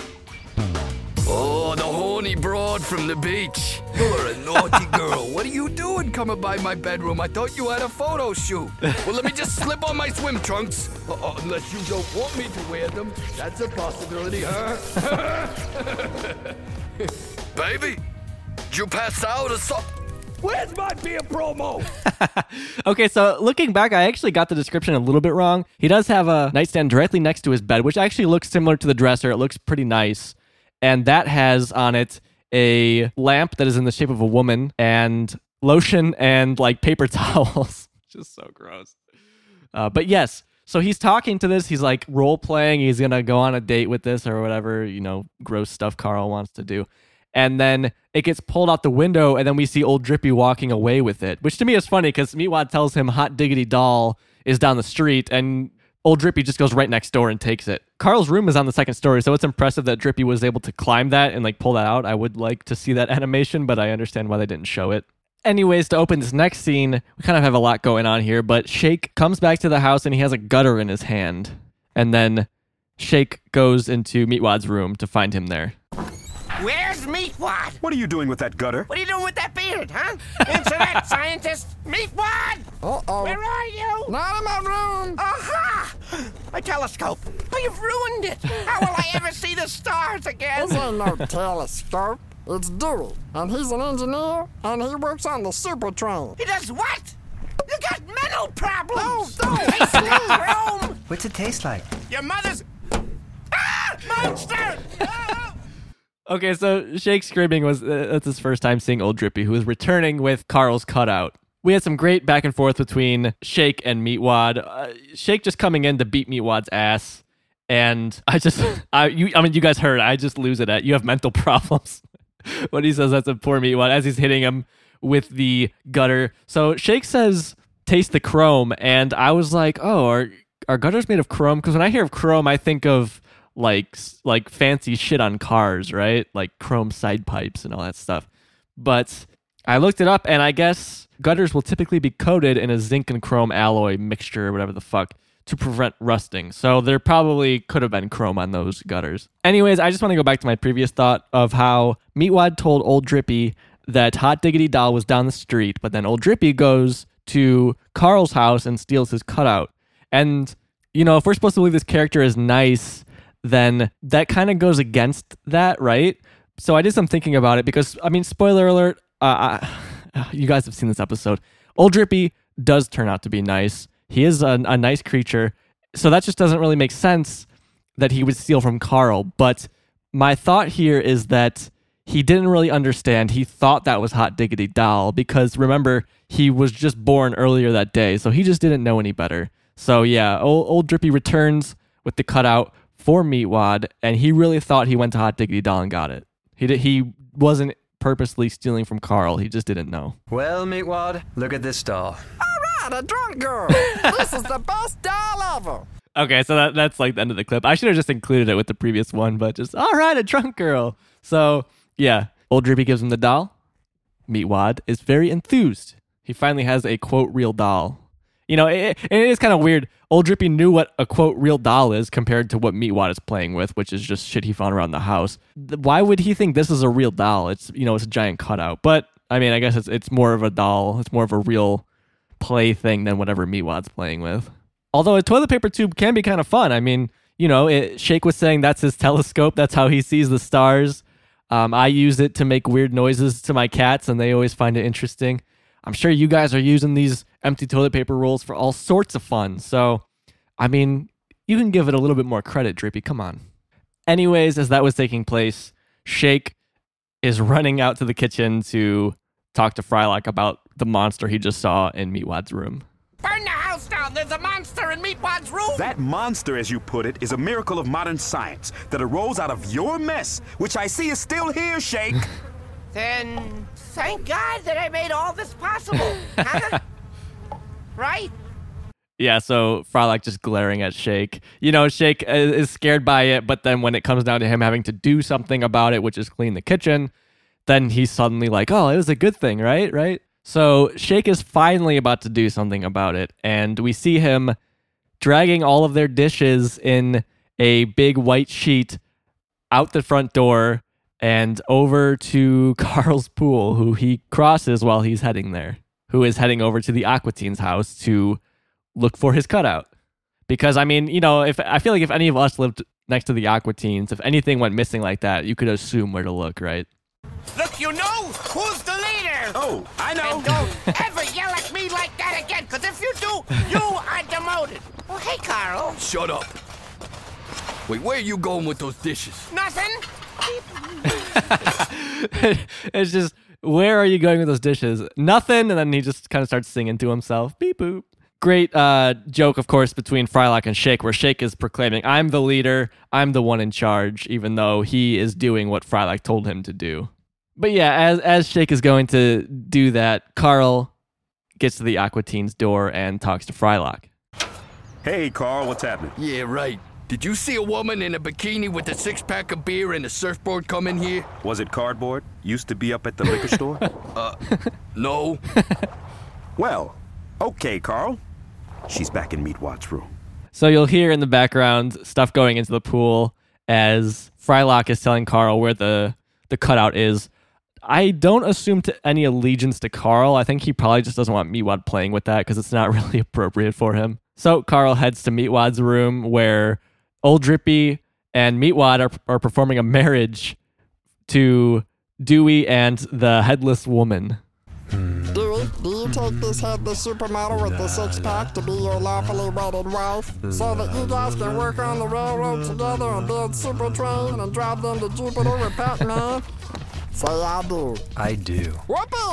The horny broad from the beach. (laughs) You're a naughty girl. What are you doing coming by my bedroom? I thought you had a photo shoot. Well, let me just slip on my swim trunks. Uh, unless you don't want me to wear them. That's a possibility, huh? (laughs) Baby, did you pass out or something? Where's my beer promo? (laughs) Okay, so looking back, I actually got the description a little bit wrong. He does have a nightstand directly next to his bed, which actually looks similar to the dresser. It looks pretty nice. And that has on it a lamp that is in the shape of a woman and lotion and like paper (laughs) towels. Just so gross. Uh, but yes, so he's talking to this. He's like role playing. He's to go on a date with this or whatever, you know, gross stuff Carl wants to do. And then it gets pulled out the window, and then we see old Drippy walking away with it, which to me is funny because Meatwad tells him Hot Diggity Doll is down the street, and old Drippy just goes right next door and takes it. Carl's room is on the second story, so it's impressive that Drippy was able to climb that and like pull that out. I would like to see that (laughs) animation, but I understand why they didn't show it. Anyways, to open this next scene, we kind of have a lot going on here, but Shake comes back to the house and he has a gutter in his hand. And then Shake goes into Meatwad's room to find him there. Where's Meatwad? What are you doing with that gutter? What are you doing with that beard, huh? Answer that, (laughs) scientist! Meatwad! Uh-oh. Where are you? Not in my room. Aha! My telescope. Oh, you've ruined it. How will I ever see the stars again? This ain't no telescope. It's Dewey, and he's an engineer, and he works on the super train. He does what? You got mental problems. No, no. Taste like Rome. What's it taste like? Your mother's. Ah! Monster! Ah! (laughs) Okay, so Shake screaming was uh, that's his first time seeing Old Drippy, who is returning with Carl's cutout. We had some great back and forth between Shake and Meatwad. Uh, Shake just coming in to beat Meatwad's ass, and I just, (laughs) I you, I mean, you guys heard, I just lose it at you have mental (laughs) problems. when he says that's a poor Meatwad as he's hitting him with the gutter. So Shake says, "Taste the chrome," and I was like, "Oh, are are gutters made of chrome?" Because when I hear of chrome, I think of like like fancy shit on cars, right? Like chrome side pipes and all that stuff. But I looked it up, and I guess gutters will typically be coated in a zinc and chrome alloy mixture, or whatever the fuck, to prevent rusting. So there probably could have been chrome on those gutters. Anyways, I just want to go back to my previous thought of how Meatwad told Old Drippy that Hot Diggity Doll was down the street, but then Old Drippy goes to Carl's house and steals his cutout. And, you know, if we're supposed to believe this character is nice, then that kind of goes against that, right? So I did some thinking about it because, I mean, spoiler alert, uh, I, (sighs) you guys have seen this episode. Old Drippy does turn out to be nice. He is a, a nice creature. So that just doesn't really make sense that he would steal from Carl. But my thought here is that he didn't really understand. He thought that was Hot Diggity Doll because remember, he was just born earlier that day. So he just didn't know any better. So yeah, old, old Drippy returns with the cutout for Meatwad, and he really thought he went to Hot Diggity Doll and got it. He did, he wasn't purposely stealing from Carl. He just didn't know. Well, Meatwad, look at this doll. All right, a drunk girl. (laughs) this is the best doll ever. Okay, so that, that's like the end of the clip. I should have just included it with the previous one, but just all right, a drunk girl. So yeah, old Drippy gives him the doll. Meatwad is very enthused. He finally has a quote real doll. You know, it, it is kind of weird. Old Drippy knew what a quote real doll is compared to what Meatwad is playing with, which is just shit he found around the house. Why would he think this is a real doll? It's you know, it's a giant cutout. But I mean, I guess it's it's more of a doll. It's more of a real play thing than whatever Meatwad's playing with. Although a toilet paper tube can be kind of fun. I mean, you know, it, Shake was saying that's his (laughs) telescope. That's how he sees the stars. Um, I use it to make weird noises to my cats, and they always find it interesting. I'm sure you guys are using these empty toilet paper rolls for all sorts of fun. So, I mean, you can give it a little bit more credit, Drippy. Come on. Anyways, as that was taking place, Shake is running out to the kitchen to talk to Frylock about the monster he just saw in Meatwad's room. Burn the house down! There's a monster in Meatwad's room! That monster, as you put it, is a miracle of modern science that arose out of your mess, which I see is still here, Shake. (laughs) Then thank God that I made all this possible. huh? (laughs) right? Yeah, so Frylock just glaring at Shake. You know, Shake is scared by it, but then when it comes down to him having to do something about it, which is clean the kitchen, then he's suddenly like, oh, it was a good thing, right? Right? So Shake is finally about to do something about it, and we see him dragging all of their dishes in a big white sheet out the front door and over to (laughs) Carl's pool, who he crosses while he's heading there, who is heading over to the Aqua Teen's house to look for his cutout. Because I mean, you know, if I feel like if any of us lived next to the Aqua Teens, if anything went missing like that, you could assume where to look, right? Look, you know who's the leader! Oh, I know. And don't (laughs) ever yell at me like that again, because if you do, you are demoted. Oh, hey, Carl. Shut up. Wait, where are you going with those dishes? Nothing? (laughs) it's just, where are you going with those dishes? Nothing. And then he just kind of starts singing to himself. Beep boop. Great uh, joke, of course, between Frylock and Shake, where Shake is proclaiming, I'm the leader, I'm the one in charge, even though he is doing what Frylock told him to do. But yeah, as, as Shake is going to do that, Carl gets to the Aqua Teen's door and talks to Frylock. Hey, Carl, what's happening? Yeah, right. Did you see a woman in a bikini with a six pack of beer and a surfboard come in here? Was it cardboard? Used to be up at the liquor store? (laughs) Uh, no. (laughs) well, okay, Carl. She's back in Meatwad's room. So you'll hear in the background stuff going into the pool as Frylock is telling Carl where the the cutout is. I don't assume to any allegiance to Carl. I think he probably just doesn't want Meatwad playing with that because it's not (laughs) really appropriate for him. So Carl heads to Meatwad's room where Old Drippy and Meatwad are, are performing a marriage to Dewey and the headless woman. Dewey, do you take this headless supermodel with the six pack to be your lawfully wedded wife? So that you guys can work on the railroad together and build super train and drive them to Jupiter with Pat Man? Say I do. I do.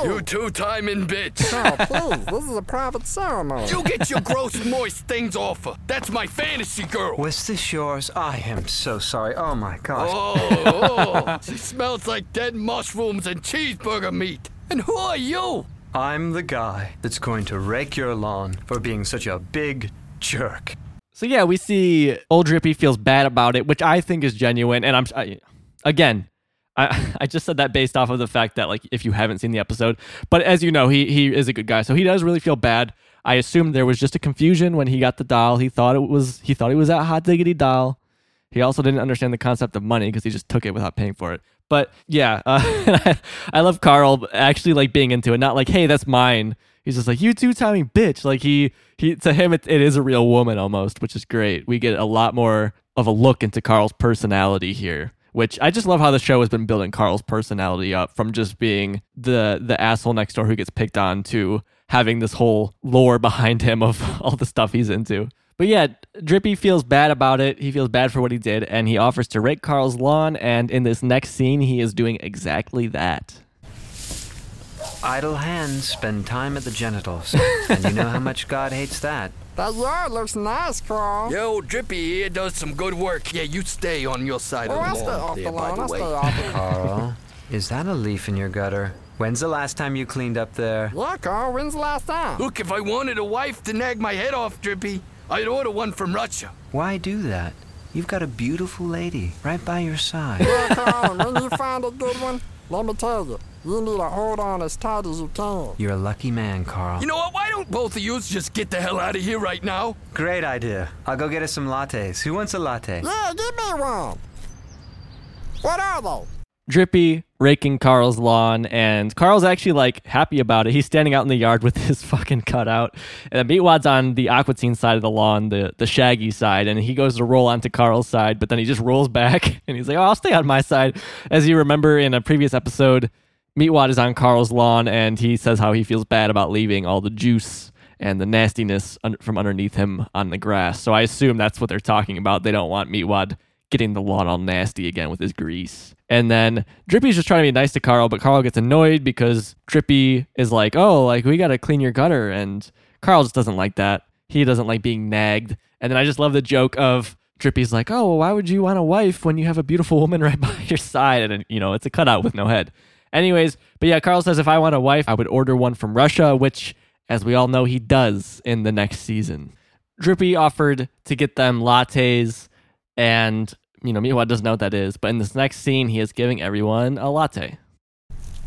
You two timing bitch. (laughs) Oh, please, this is a private ceremony. You get your gross, moist things off her. That's my fantasy girl. Was this yours? I am so sorry. Oh my gosh. Oh, oh, she smells like dead mushrooms and cheeseburger meat. And who are you? I'm the guy that's going to rake your lawn for being such a big jerk. So yeah, we see old Drippy feels bad about it, which I think is genuine. And I'm I, again, I (laughs) I just said that based off of the fact that like if you haven't seen the episode, but as you know, he he is a good guy, so he does really feel bad. I assume there was just a confusion when he got the doll. He thought it was he thought he was that hot diggity doll. He also didn't understand the concept of money because he just took it without paying for it. But yeah, uh, (laughs) I love Carl actually like being into it. Not like, hey, that's mine. He's just like, you two timing bitch. Like he he to him it, it is a real woman almost, which is great. We get a lot more of a look into Carl's personality here. Which I just love how the show has been building Carl's personality up from just being the the asshole next door who gets picked on to having this whole lore (laughs) behind him of all the stuff he's into. But yeah, Drippy feels bad about it. He feels bad for what he did, and he offers to rake Carl's lawn. And in this next scene, he is doing exactly that. Idle hands spend time at the genitals. and you know how much God hates that. (laughs) That yard looks nice, Carl. Yo, Drippy here does some good work. Yeah, you stay on your side Oh, of I'll the stay lawn off the by lawn. the I'll way. stay off the (laughs) Carl, is that a leaf in your gutter? When's the last time you cleaned up there? Yeah, Carl, when's the last time? Look, if I wanted a wife to nag my head off, Drippy, I'd order one from Russia. Why do that? You've got a beautiful lady right by your side. Yeah, Carl, (laughs) and when you find a good one, let me tell you, You need to hold on as tight as you can. You're a lucky man, Carl. You know what? Why don't both of you just get the hell out of here right now? Great idea. I'll go get us some lattes. Who wants a latte? Yeah, give me one. What are they? Drippy raking Carl's lawn, and Carl's actually like happy about it. He's standing out in the yard (laughs) with his fucking cutout, and Meatwad's on the Aqua Teen side of the lawn, the the Shaggy side, and he goes to roll onto Carl's side, but then he just rolls back, (laughs) and he's like, "Oh, I'll stay on my side." As you remember in a previous episode, Meatwad is on Carl's lawn, and he says how he feels bad about leaving all the juice and the nastiness un- from underneath him on the grass. So I assume that's what they're talking about. They don't want Meatwad getting the lawn all nasty again with his grease. And then Drippy's just trying to be nice to Carl, but Carl gets annoyed because Drippy is like, "Oh, like we got to clean your gutter," and Carl just doesn't like that. He doesn't like being nagged. And then I just love the joke of Drippy's like, "Oh, well, why would you want a wife when you have a beautiful woman (laughs) right by your side?" And you know, it's a cutout with no head. Anyways, but yeah, Carl says if I want a wife, I would order one from Russia, which, as we all know, he does in the next season. Drippy offered to get them lattes, and you know, Meatwad doesn't know what that is, but in this next scene, he is giving everyone a latte.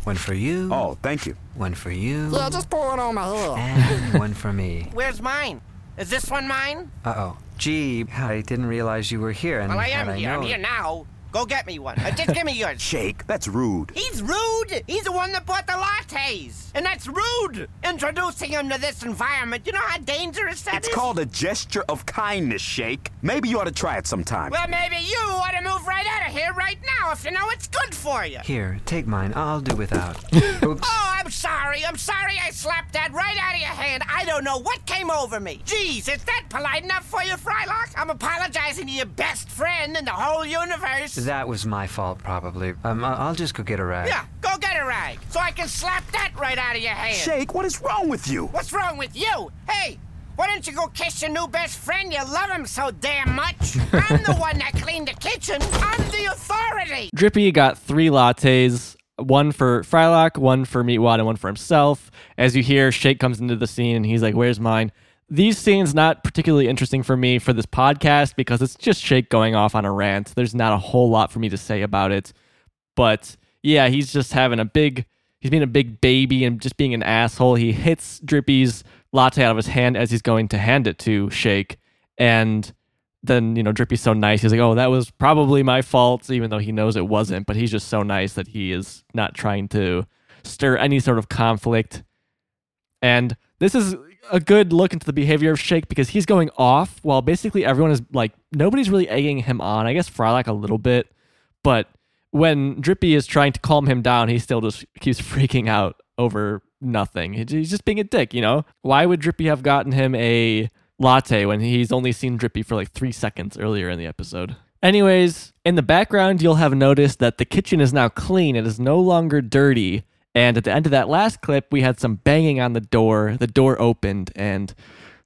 One for you. Oh, thank you. One for you. Yeah, just pour it on my head. And one for me. (laughs) Where's mine? Is this one mine? Uh oh. Gee, I didn't realize you were here. And Well, I had am here. I'm known- here now. Go get me one. Uh, just give me yours. Shake, that's rude. He's rude. He's the one that bought the lattes. And that's rude. Introducing him to this environment. You know how dangerous that is. It's called a gesture of kindness, Shake. Maybe you ought to try it sometime. Well, maybe you ought to move right out of here right now if you know it's good for you. Here, take mine. I'll do without. (laughs) Oops. Oh, I'm sorry. I'm sorry I slapped that right out of your hand. I don't know what came over me. Jeez, is that polite enough for you, Frylock? I'm apologizing to your best friend in the whole universe. That was my fault, probably. Um, I- I'll just go get a rag. Yeah, go get a rag so I can slap that right out of your hand. Shake, what is wrong with you? What's wrong with you? Hey, why don't you go kiss your new best friend? You love him so damn much. (laughs) I'm the one that cleaned the kitchen. I'm the authority. Drippy got three lattes, one for Frylock, one for Meatwad, and one for himself. As you hear, Shake comes into the scene and he's like, Where's mine? These scenes not particularly interesting for me for this podcast because it's just Shake going off on a rant. There's not a whole lot for me to say about it. But yeah, he's just having a big he's being a big baby and just being an asshole. He hits Drippy's latte out of his hand as he's going to hand it to Shake. And then, you know, Drippy's so nice. He's like, oh, that was probably my fault, even though he knows it wasn't. But he's just so nice that he is not trying to stir any sort of conflict. And this is a good look into the behavior of Shake because he's going off while basically everyone is like, nobody's really egging him on. I guess Frylock a little bit. But when Drippy is trying to calm him down, he still just keeps (laughs) freaking out over nothing. He's just being a dick, you know? Why would Drippy have gotten him a latte when he's only seen Drippy for like three seconds earlier in the episode? Anyways, in the background, you'll have noticed that the kitchen is now clean. It is no longer dirty. And at the end of that last clip, we had some banging on the door. The door opened, and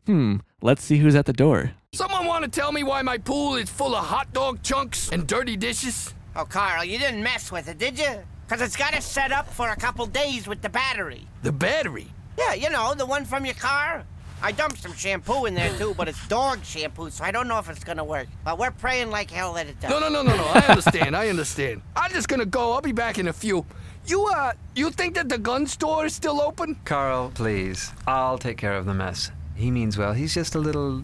hmm, let's see who's at the door. Someone want to tell me why my pool is full of hot dog chunks and dirty dishes? Oh, Carl, you didn't mess with it, did you? Because it's got to set up for a couple days with the battery. The battery? Yeah, you know, the one from your car. I dumped some shampoo in there too, but it's dog shampoo, so I don't know if it's gonna work. But we're praying like hell that it does. No, no, no, no, no. I (laughs) understand. I understand. I'm just gonna go. I'll be back in a few. You, uh, you think that the gun store is still open? Carl, please. I'll take care of the mess. He means well. He's just a little.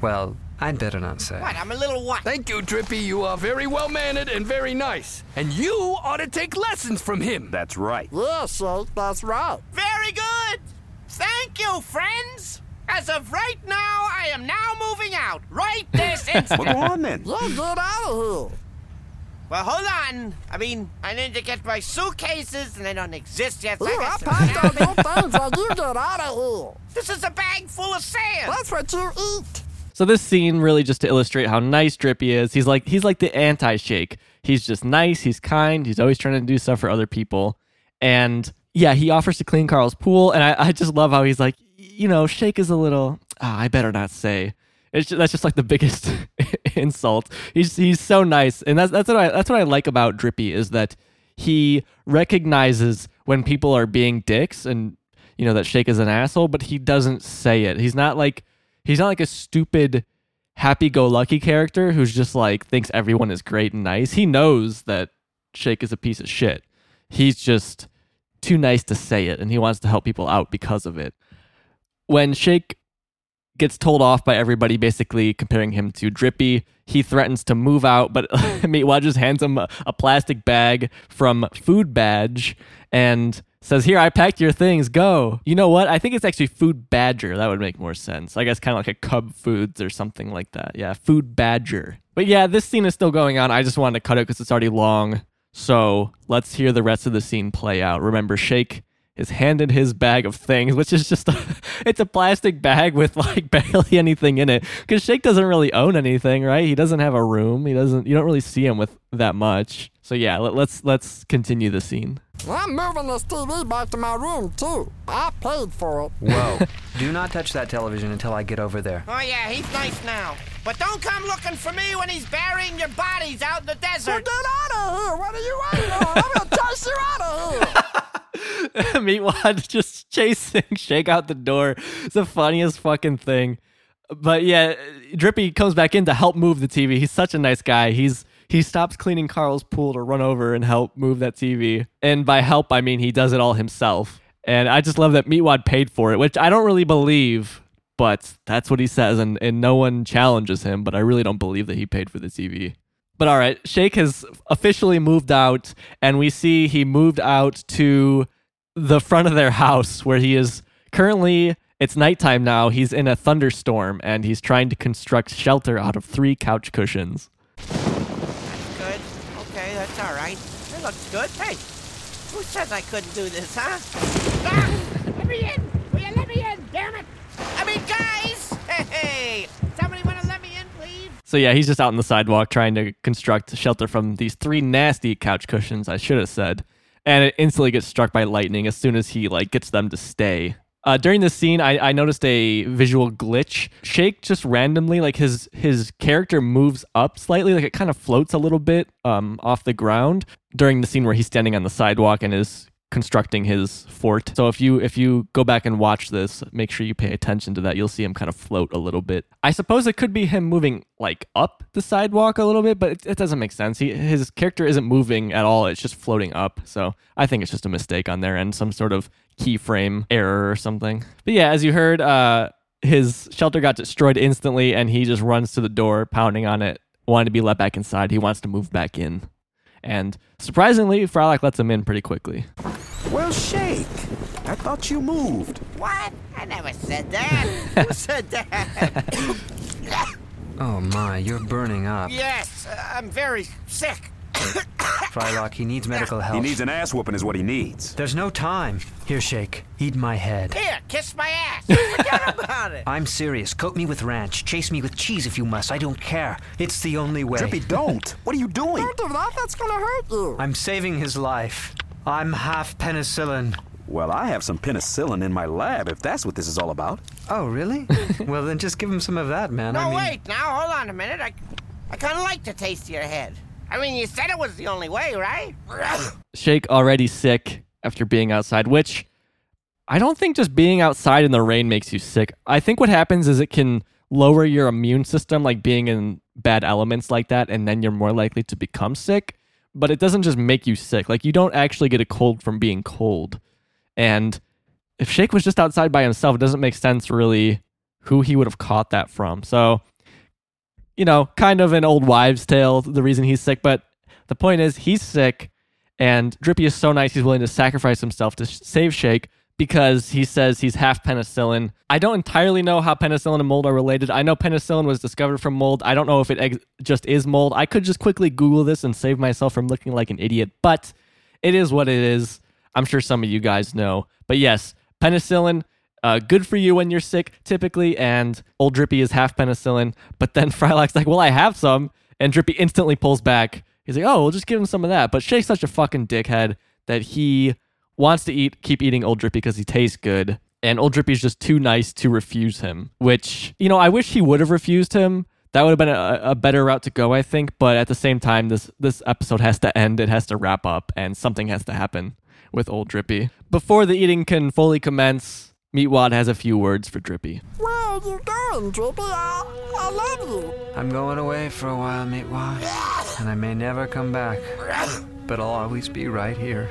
Well, I'd better not say. What? I'm a little what? Thank you, Drippy. You are very well mannered and very nice. And you ought to take lessons from him. That's right. Yeah, Shake, that's right. Very good. Thank you, friends. As of right now, I am now moving out. Right this instant. (laughs) Well, go on then. Yeah, get out of here. Well, hold on. I mean, I need to get my suitcases, and they don't exist yet. so Yeah, I got some packed all sand. (laughs) your things and you get out of here. This is a bag full of sand. That's what you eat. So this scene really just to illustrate how nice Drippy is. He's like he's like the anti-Shake. He's just nice, he's kind, he's always trying to do stuff for other people. And yeah, he offers to clean Carl's pool, and I, I just love how he's like, you know, Shake is a little ah, I better not say. It's just, that's just like the biggest (laughs) insult. He's he's so nice, and that's that's what I that's what I like about Drippy is that he recognizes when people are being dicks, and you know that Shake is an asshole, but he doesn't say it. He's not like he's not like a stupid happy-go-lucky character who's just like thinks everyone is great and nice. He knows that Shake is a piece of shit. he's just too nice to say it and he wants to help people out because of it. When Shake gets told off by everybody basically comparing him to Drippy, he threatens to move out, but (laughs) Meatwad just hands him a, a plastic bag from Food Badge and says, Here, I packed your things, go. You know what? I think it's actually Food Badger. That would make more sense. I guess kind of like a Cub Foods or something like that. Yeah, Food Badger. But yeah, this scene is still going on. I just wanted to cut it because it's already long. So let's hear the rest of the scene play out. Remember, Shake is handed his bag of things, which is just a, (laughs) it's a plastic bag with like (laughs) barely anything in it. Because Shake doesn't really own anything, right? He doesn't have a room. He doesn't. You don't really see him with that much. So yeah, let, let's let's continue the scene. I'm moving this TV back to my room too. I paid for it. Whoa. (laughs) Do not touch that television until I get over there. Oh, yeah, he's nice now. But don't come looking for me when he's burying your bodies out in the Well, desert. get out of here. What are you waiting on? I'm gonna toss you out of here. (laughs) Meatwad (laughs) just chasing Shake out the door. It's the funniest fucking thing. But yeah, Drippy comes back in to help move the TV. He's such a nice guy. He's he stops cleaning Carl's pool to run over and help move that TV. And by help, I mean he does it all himself. And I just love that Meatwad paid for it, which I don't really believe, but that's what he says, and, and no one challenges him. But I really don't believe that he paid for the TV. But all right, Shake has officially moved out, and we see he moved out to the front of their house where he is currently. It's nighttime now. He's in a thunderstorm and he's trying to construct shelter out of three couch cushions. That's Good. Okay, that's all right. It looks good. Hey, who says I couldn't do this, huh? Ah, let me in! Will you let me in? Damn it! I mean, guys! (laughs) Hey, somebody want to let me in, please? So yeah, he's just out on the sidewalk trying to construct shelter from these three nasty couch cushions. I should have said, and it instantly gets struck by lightning as soon as he like gets them to stay. Uh, during this scene, I, I noticed a visual glitch. Shake just randomly, like his his character moves up slightly, like it kind of floats a little bit um, off the ground during the scene where he's standing on the sidewalk and is constructing his fort. So if you if you go back and watch this, make sure you pay attention to that. You'll see him kind of float a little bit. I suppose it could be him moving like up the sidewalk a little bit, but it, it doesn't make sense. He his character isn't moving at all. It's just floating up. So I think it's just a mistake on their end, some sort of keyframe error or something. But yeah, as you heard, uh, his shelter got destroyed instantly, and he just runs to the door, pounding on it, wanting to be let back inside. He wants to move back in. And surprisingly, Frylock lets him in pretty quickly. Well, Shake, I thought you moved. What? I never said that. who (laughs) said that? (laughs) (laughs) Oh my, you're burning up. yes, uh, I'm very sick. (coughs) Frylock, he needs medical help. He needs an ass whooping, is what he needs. There's no time. Here, Shake. Eat my head. Here, kiss my ass. (laughs) Forget about it. I'm serious. Coat me with ranch. Chase me with cheese if you must. I don't care. It's the only way. Drippy, don't. (laughs) What are you doing? Don't do that. That's gonna hurt you. I'm saving his life. I'm half penicillin. Well, I have some penicillin in my lab, if that's what this is all about. Oh, really? (laughs) well, then just give him some of that, man. No, I mean, wait, now, hold on a minute. I, I kind of like the taste of your head. I mean, you said it was the only way, right? Shake already sick after being outside, which I don't think just being outside in the rain makes you sick. I think what happens is it can lower your immune system, like being in bad elements like that, and then you're more likely to become sick. But it doesn't just make you sick. Like you don't actually get a cold from being cold. And if Shake was just outside by himself, it doesn't make sense really who he would have caught that from. So, you know, kind of an old wives' tale, the reason he's sick. But the point is, he's sick, and Drippy is so nice, he's willing to sacrifice himself to save Shake because he says he's half penicillin. I don't entirely know how penicillin and mold are related. I know penicillin was discovered from mold. I don't know if it ex- just is mold. I could just quickly Google this and save myself from looking like an idiot, but it is what it is. I'm sure some of you guys know. But yes, penicillin, uh, good for you when you're sick, typically, and old Drippy is half penicillin. But then (laughs) Frylock's like, well, I have some. And Drippy instantly pulls back. He's like, oh, we'll just give him some of that. But Shake's such a fucking dickhead that he wants to eat, keep eating old Drippy because he tastes good. And old Drippy's just too nice to refuse him, which, you know, I wish he would have refused him. That would have been a, a better route to go, I think. But at the same time, this this episode has to end. It has to wrap up, and something has to happen with old Drippy. Before the eating can fully commence, Meatwad has a few words for Drippy. Where are you going, Drippy? I, I love you. I'm going away for a while, Meatwad. And I may never come back. But I'll always be right here.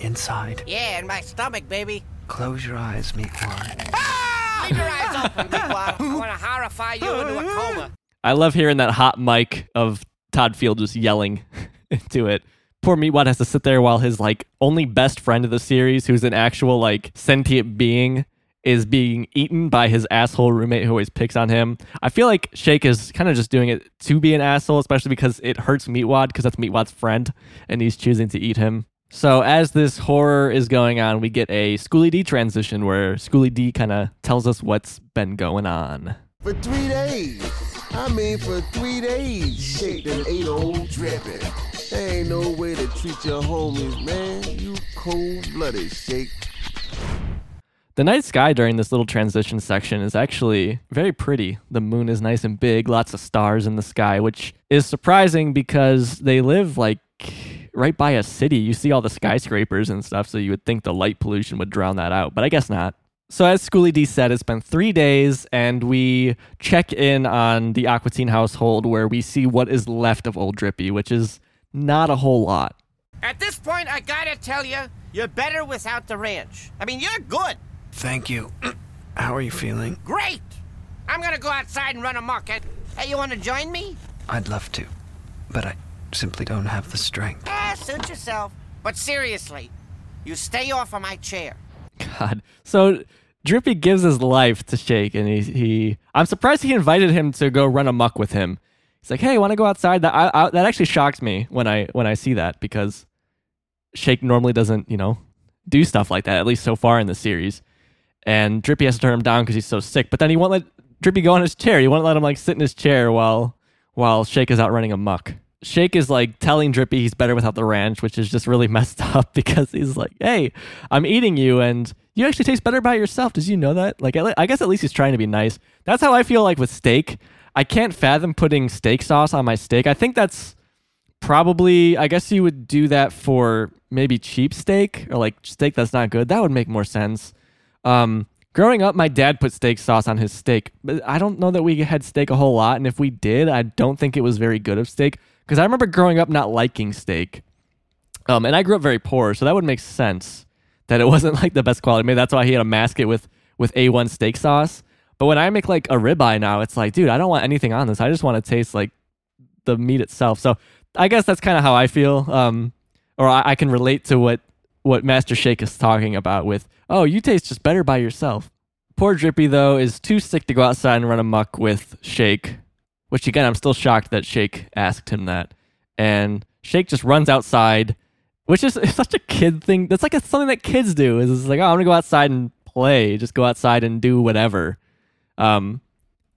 inside. Yeah, in my stomach, baby. Close your eyes, Meatwad. Ah! Leave your eyes open, (laughs) Meatwad. I want to horrify you into a coma. I love hearing that hot mic of Todd Field just yelling (laughs) into it. Poor Meatwad has to sit there while his like only best friend of the series, who's an actual like sentient being, is being eaten by his asshole roommate who always picks on him. I feel like Shake is kind of just doing it to be an asshole, especially because it hurts Meatwad because that's Meatwad's friend and he's choosing to eat him. So as this horror is going on, we get a Schooly D transition where Schooly D kind of tells us what's been going on. For three days. I mean, for three days, Shake done ate old. There ain't no way to treat your homies, man. You cold-blooded, Shake. The night sky during this little transition section is actually very pretty. The moon is nice and big, lots of stars in the sky, which is surprising because they live like right by a city. You see all the skyscrapers and stuff, so you would think the light pollution would drown that out, but I guess not. So, as Schoolly D said, it's been three days, and we check in on the Aqua Teen household where we see what is left of Old Drippy, which is not a whole lot. At this point, I gotta tell you, you're better without the ranch. I mean, you're good. Thank you. (clears throat) How are you feeling? Great. I'm gonna go outside and run amok. Hey, hey, you wanna join me? I'd love to, but I simply don't have the strength. Ah, suit yourself. But seriously, you stay off of my chair. God. So Drippy gives his life to Shake, and he, he I'm surprised he invited him to go run amok with him. He's like, "Hey, want to go outside?" That I, I, that actually shocks me when I when I see that because Shake normally doesn't, you know, do stuff like that. At least so far in the series. And Drippy has to turn him down because he's so sick. But then he won't let Drippy go on his chair. He won't let him like sit in his chair while while Shake is out running amok. Shake is like telling Drippy he's better without the ranch, which is just really (laughs) messed up because he's like, "Hey, I'm eating you, and you actually taste better by yourself. Does you know that?" Like, I guess at least he's trying to be nice. That's how I feel like with steak. I can't fathom putting steak sauce on my steak. I think that's probably. I guess you would do that for maybe cheap steak or like steak that's not good. That would make more sense. Um, growing up, my dad put steak sauce on his steak, but I don't know that we had steak a whole lot. And if we did, I don't think it was very good of steak because I remember growing up not liking steak. Um, and I grew up very poor, so that would make sense that it (laughs) wasn't like the best quality. Maybe that's why he had to mask it with with A1 steak sauce. But when I make like a ribeye now, it's like, dude, I don't want anything on this. I just want to taste like the meat itself. So I guess that's kind of how I feel. Um, or I, I can relate to what what Master Shake is talking about with, oh, you taste just better by yourself. Poor Drippy though is too sick to go outside and run amok with Shake, which again I'm still shocked that Shake asked him that. And Shake just runs outside, which is (laughs) such a kid thing. That's like a, something that kids do. Is it's like, oh, I'm gonna go outside and play. Just go outside and do whatever. Um,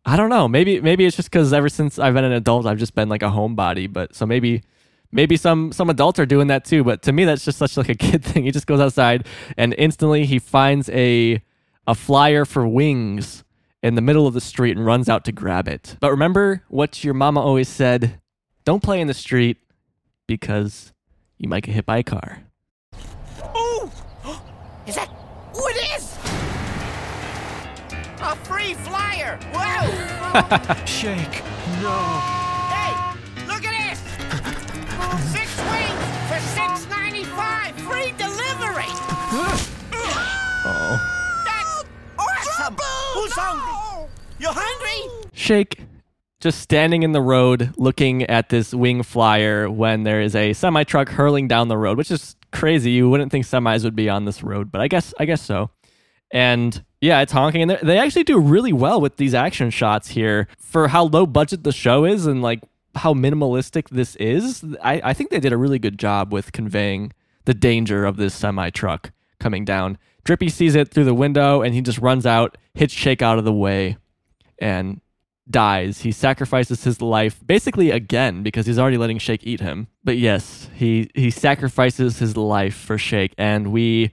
I don't know. Maybe maybe it's just because ever since I've been an adult, I've just been like a homebody. But so maybe maybe some some adults are doing that too. But to me, that's just such like a (laughs) kid thing. He just goes outside and instantly he finds a a flyer for wings in the middle of the street and runs out to grab it. But remember what your mama always said: don't play in the street because you might get hit by a car. A free flyer! Whoa! (laughs) Shake, no. hey, look at this! Six wings for six ninety five, free delivery. (laughs) Oh. That's awesome! Who's hungry? You hungry? Shake just standing in the road looking at this wing flyer when there is a semi truck hurling down the road, which is crazy. You wouldn't think semis would be on this road, but I guess I guess so. And yeah, it's honking, and they- actually do really well with these action shots here for how low budget the show is and like how minimalistic this is. I, I think they did a really good job with conveying the danger of this semi truck coming down. Drippy sees it through the window and he just runs out, hits Shake out of the way, and dies. He sacrifices his life basically again because he's already letting Shake eat him. But yes, he he sacrifices his life for Shake and we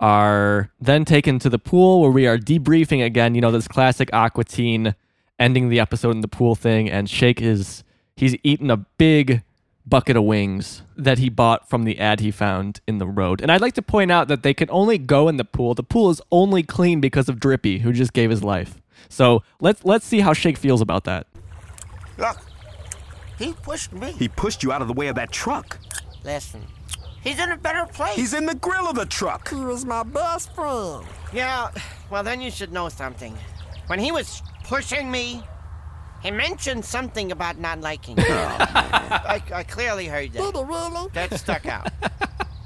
are then taken to the pool where we are debriefing again, you know, this classic Aqua Teen ending the episode in the pool thing and Shake is he's eaten a big bucket of wings that he bought from the ad he found in the road. And I'd like to point out that they can only go in the pool. The pool is only clean because of Drippy, who just gave his life. So let's let's see how Shake feels about that. Look, he pushed me. He pushed you out of the way of that truck. Listen, He's in a better place. He's in the grill of the truck. He was my best friend. Yeah, well, then you should know something. When he was pushing me, he mentioned something about not liking me. (laughs) Oh, I, I clearly heard Did that. he really? That stuck out. (laughs)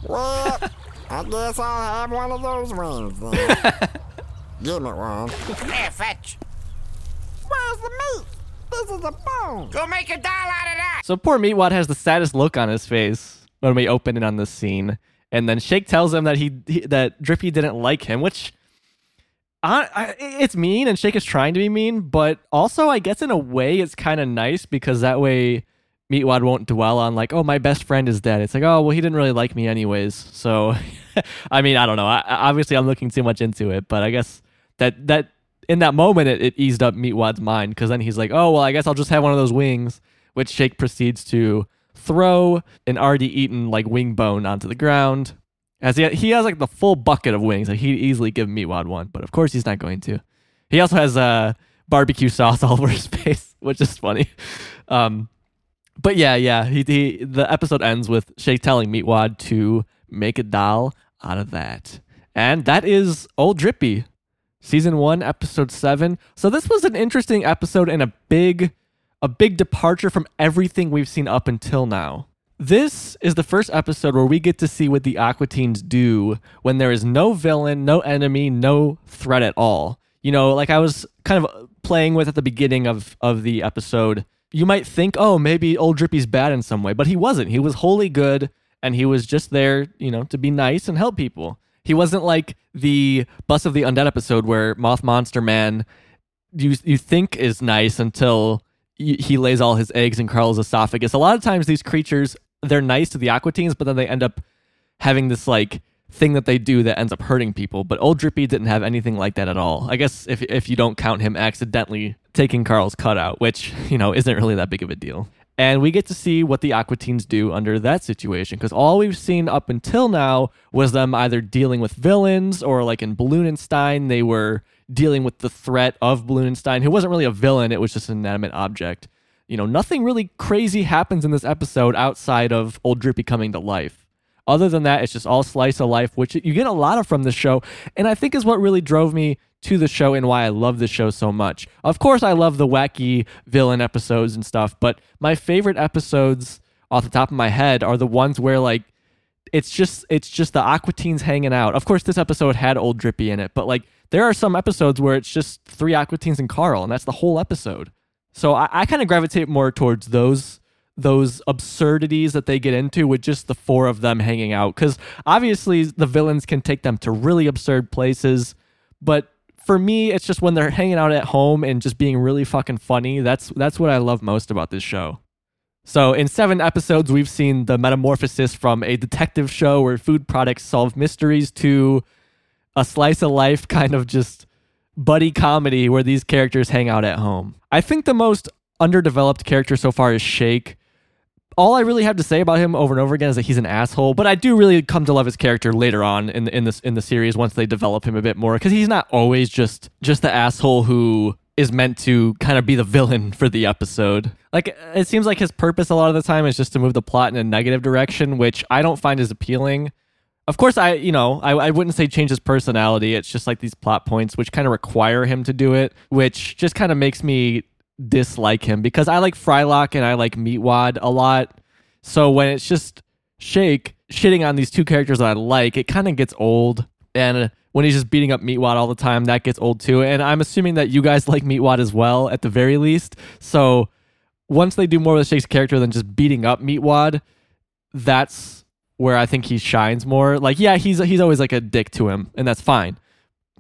Well, I guess I'll have one of those wings then. (laughs) Give me one. Here, fetch. Where's the meat? This is a bone. Go make a doll out of that. So poor Meatwad has the saddest look on his face when we open it on this scene, and then Shake tells him that he, he that Drippy didn't like him, which I, I, it's mean, and Shake is trying to be mean, but also I guess in a way it's kind of nice because that way Meatwad won't dwell on like, oh, my best friend is dead. It's like, oh, well, he didn't really like me anyways. So, (laughs) I mean, I don't know. I, obviously, I'm looking too much into it, but I guess that that in that moment it, it eased up Meatwad's mind because then he's like, oh, well, I guess I'll just have one of those wings, which Shake proceeds to throw an already eaten like wing bone onto the ground. As he he has like the full bucket of wings, like he'd easily give Meatwad one, but of course he's not going to. He also has uh, barbecue sauce (laughs) all over his face, which is funny. Um, but yeah, yeah, he, he the episode ends with Shake telling Meatwad to make a doll out of that, and that is Old Drippy, season one, episode seven. So this was an interesting episode and a big, a big departure from everything we've seen up until now. This is the first episode where we get to see what the Aqua Teens do when there is no villain, no enemy, no threat at all. You know, like I was kind of playing with at the beginning of of the episode. You might think, oh, maybe old Drippy's bad in some way, but he wasn't. He was wholly good, and he was just there, you know, to be nice and help people. He wasn't like the Bus of the Undead episode where Moth Monster Man you you think is nice until he lays all his eggs in Carl's esophagus. A lot of times these creatures they're nice to the Aqua Teens, but then they end up having this like thing that they do that ends up hurting people. But old Drippy didn't have anything like that at all. I guess if if you don't count him accidentally taking Carl's cutout, which you know isn't really that big of a deal. And we get to see what the Aqua Teens do under that situation because all we've seen up until now was them either dealing with villains or like in Balloonenstein, they were dealing with the threat of Balloonenstein, who wasn't really a villain, it was just an inanimate object. You know, nothing really crazy happens in this episode outside of Old Drippy coming to life. Other than that, it's just all slice of life, which you get a lot of from this show, and I think is what really drove me to the show and why I love the show so much. Of course, I love the wacky villain episodes and stuff, but my favorite episodes off the top of my head are the ones where like it's just it's just the Aqua Teens hanging out. Of course, this episode had Old Drippy in it, but like there are some episodes where it's just three Aqua Teens and Carl, and that's the whole episode. So I, I kind of gravitate more towards those those absurdities that they get into with just the four of them hanging out. Because obviously the villains can take them to really absurd places, but for me, it's just when they're hanging out at home and just being really fucking funny. That's that's what I love most about this show. So, in seven episodes, we've seen the metamorphosis from a detective show where food products solve mysteries to a slice of life (laughs) kind of just buddy comedy where these characters hang out at home. I think the most underdeveloped character so far is Shake. All I really have to say about him over and over again is that he's an asshole, but I do really come to love his character later on in the, in this in the series once they develop him a bit more because he's not always just just the asshole who is meant to kind of be the villain for the episode. Like it seems like his purpose a lot of the time is just to move the plot in a negative direction, which I don't find as appealing. Of course, I you know I, I wouldn't say change his personality. It's just like these plot points which kind of require him to do it, which just kind of makes me dislike him because I like Frylock and I like Meatwad a lot. So when it's just Shake shitting on these two characters that I like, it kind of gets old. And when he's just beating up Meatwad all the time, that gets old too. And I'm assuming that you guys (laughs) like Meatwad as well, at the very least. So once they do more with Shake's character than just beating up Meatwad, that's where I think he shines more. Like, yeah, he's he's always like a dick to him, and that's fine.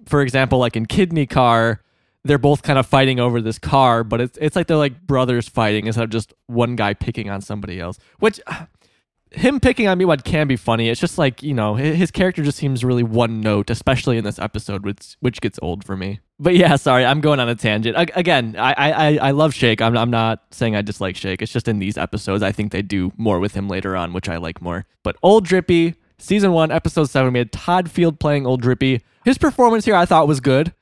For example, like in Kidney Car, they're both kind of fighting over this car, but it's it's like they're like brothers fighting instead of just one guy picking on somebody else. Which (sighs) him picking on Meatwad can be funny. It's just like you know his character just seems really one note, especially in this episode, which which gets old for me. But yeah, (laughs) sorry, I'm going on a tangent. A- again, I, I I love Shake. I'm I'm not saying I dislike Shake. It's just in these episodes, I think they do more with him later on, which I like more. But Old Drippy, season one, episode seven, we had Todd Field playing Old Drippy. His performance here, I thought was good.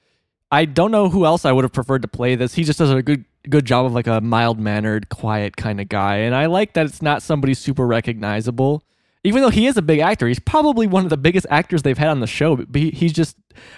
I don't know who else I would have preferred to play this. He just does a good good job of like a mild mannered, quiet kind of guy, and I like that it's not somebody super recognizable. Even though he is a big actor, he's probably one of the biggest actors they've had on the show. But he, he's just,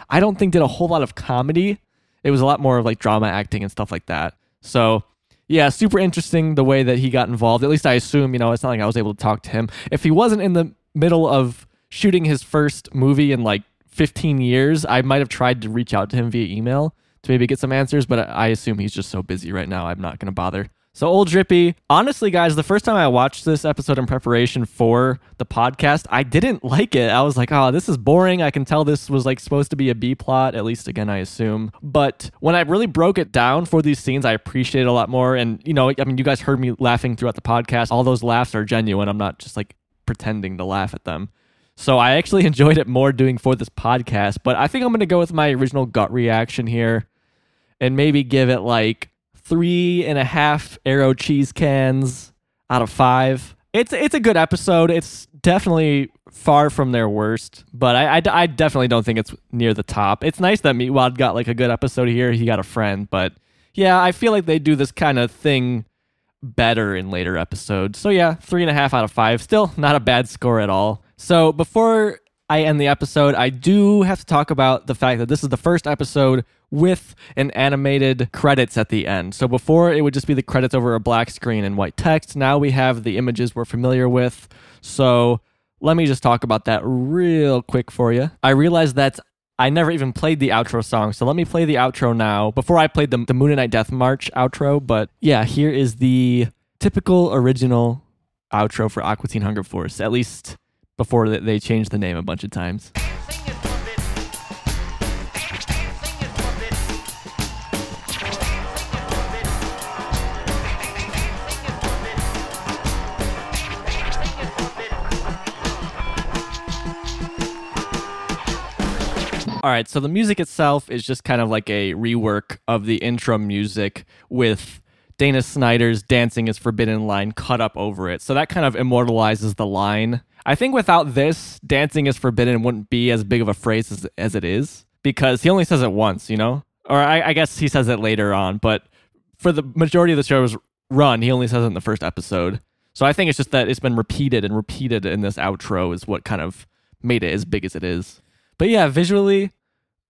I don't think did a whole lot of comedy. It was a lot more of like drama acting and stuff like that. So yeah, super interesting the way that he got involved. At least I assume, you know, it's not like I was able to talk to him. If he wasn't in the middle of shooting his first movie in like 15 years, I might have tried to reach out to him via email to maybe get some answers, but I assume he's just so busy right now. I'm not going to bother. So, Old Drippy, honestly, guys, the first time I watched this episode in preparation for the podcast, I didn't (laughs) like it. I was like, oh, this is boring. I can tell this was like supposed to be a B plot, at least again, I assume. But when I really broke it down for these scenes, I appreciate it a lot more. And, you know, I mean, you guys heard me laughing throughout the podcast. All those laughs are genuine. I'm not just like pretending to laugh at them. So I actually (laughs) enjoyed it more doing for this podcast, but I think I'm going to go with my original gut reaction here and maybe give it like three and a half arrow cheese cans out of five. It's it's a good episode. It's definitely far from their worst, but I, I, I definitely don't think it's near the top. It's nice that Meatwad got like a good episode here. He got a friend, but yeah, I feel like they do this kind of thing better in later episodes. So yeah, three and a half out of five. Still not a bad score at all. So before I end the episode, I do have to talk about the fact that this is the first episode with an animated credits at the end. So before it would just be the credits over a black screen and white text. Now we have the images we're familiar with. So let me just talk about that real quick for you. I realized that I never even played the outro song, so let me play the outro now. Before I played the, the Mooninite Death March outro, but yeah, here is the typical original outro for Aqua Teen Hunger Force, at least before they changed the name a bunch of times. All right, so the music itself is just kind of like a rework of the intro music with Dana Snyder's Dancing is Forbidden line cut up over it. So that kind of immortalizes the line. I think without this, Dancing is Forbidden wouldn't be as big of a phrase as, as it is because he only says it once, you know? Or I, I guess he says it later on, but for the majority of the show's run, he only says it in the first episode. So I think it's just that it's been repeated and repeated in this outro is what kind of made it as big as it is. But yeah, visually,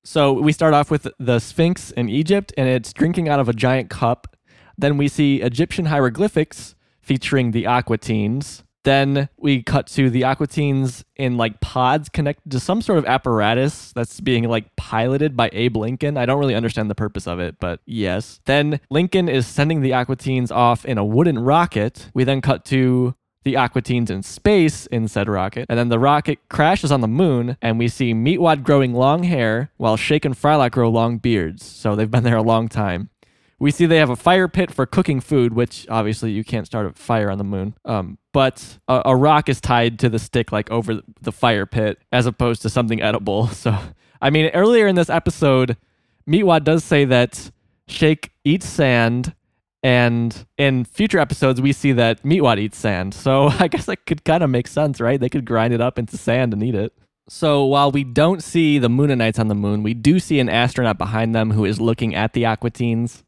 so we start off with the Sphinx in Egypt, and it's drinking out of a giant cup. Then we see Egyptian hieroglyphics featuring the Aqua Teens. Then we cut to the Aqua Teens in like pods connected to some sort of apparatus that's being like piloted by Abe Lincoln. I don't really understand the purpose of it, but yes. Then Lincoln is sending the Aqua Teens off in a wooden rocket. We then cut to the Aqua Teens in space in said rocket. And then the rocket crashes on the moon, and we see Meatwad growing long hair while Shake and Frylock grow long beards. So they've been there a long time. We see they have a fire pit for cooking food, which obviously you can't start a fire on the moon. Um, but a, a rock is tied to the stick, like over the fire pit, as opposed to something edible. (laughs) So, I mean, earlier in this episode, Meatwad does say that Shake eats sand and in future episodes, we see that Meatwad eats sand. So (laughs) I guess that could kind of make sense, right? They could grind it up into sand and eat it. So while we don't see the Mooninites on the moon, we do see an astronaut behind them who is looking at the Aqua Teens.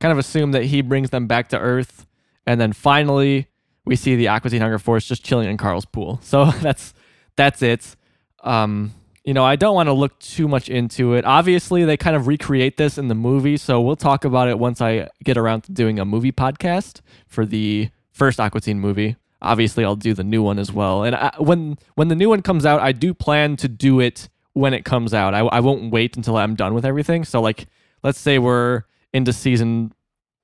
Kind of assume that he brings them back to Earth. And then finally, we see the Aqua Teen Hunger Force just chilling in Carl's pool. (laughs) So that's that's it. Um, you know, I don't want to look too much into it. Obviously, they kind of recreate this in the movie, so we'll talk about it once I get around to doing a movie podcast for the first Aqua Teen movie. Obviously, I'll do the new one as well. And I, when when the new one comes out, I do plan to do it when it comes out. I, I won't wait until I'm done with everything. So, like, let's say we're into season,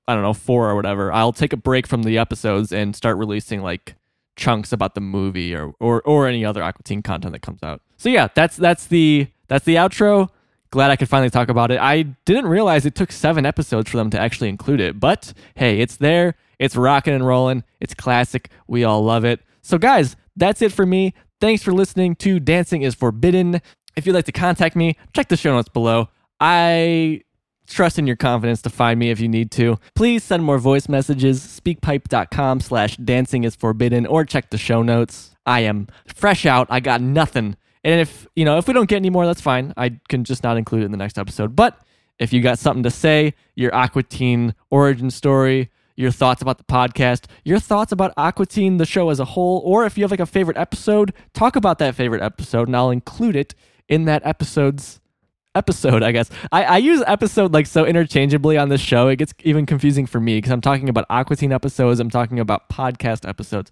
I don't know, four or whatever. I'll take a break from the episodes and start releasing like chunks about the movie or or or any other Aqua Teen content that comes out. So yeah, that's that's the that's the outro. Glad I could finally talk about it. I didn't realize it took seven episodes for them to actually include it, but hey, it's there. It's rocking and rolling. It's classic. We all love it. So guys, that's it for me. Thanks for listening to Dancing is Forbidden. If you'd like to contact me, check the show notes below. I trust in your confidence to find me if you need to. Please send more voice messages, speakpipe.com slash dancing is forbidden, or check the show notes. I am fresh out. I got nothing. And if, you know, if we don't get any more, that's fine. I can just not include it in the next episode. But if you got something to say, your Aqua Teen origin story, your thoughts about the podcast, your thoughts about Aqua Teen, the show as a whole, or if you have like a favorite episode, talk about that favorite episode and I'll include it in that episode's episode, I guess. I, I use episode like so interchangeably on this show. It gets even confusing for me because I'm talking about Aqua Teen episodes, I'm talking about podcast episodes.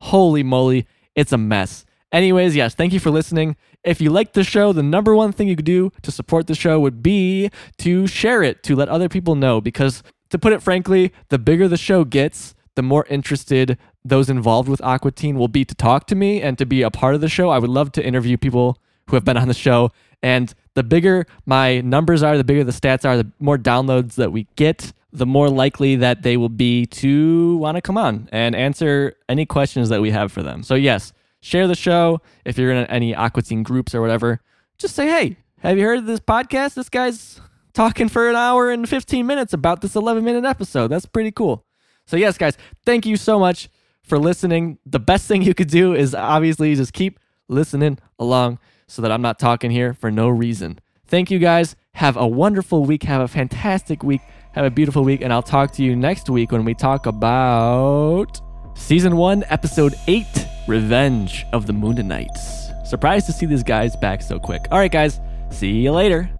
Holy moly, it's a mess. Anyways, yes, thank you for listening. If you like the show, the number one thing you could do to support the show would be to share it, to let other people know. Because to put it frankly, the bigger the show gets, the more interested those involved with Aqua Teen will be to talk to me and to be a part of the show. I would love to interview people who have been on the show. And the bigger my numbers are, the bigger the stats are, the more downloads that we get, the more likely that they will be to want to come on and answer any questions that we have for them. So, yes, share the show. If you're in any Aqua Teen groups or whatever, just say, hey, have you heard of this podcast? This guy's talking for an hour and 15 minutes about this 11 minute episode. That's pretty cool. So, yes, guys, thank you so much for listening. The best thing you could do is obviously just keep listening along so that I'm not talking here for no reason. Thank you guys. Have a wonderful week. Have a fantastic week. Have a beautiful week. And I'll talk to you next week when we talk about season one, episode eight Revenge of the Mooninites. Surprised to see these guys back so quick. All right, guys. See you later.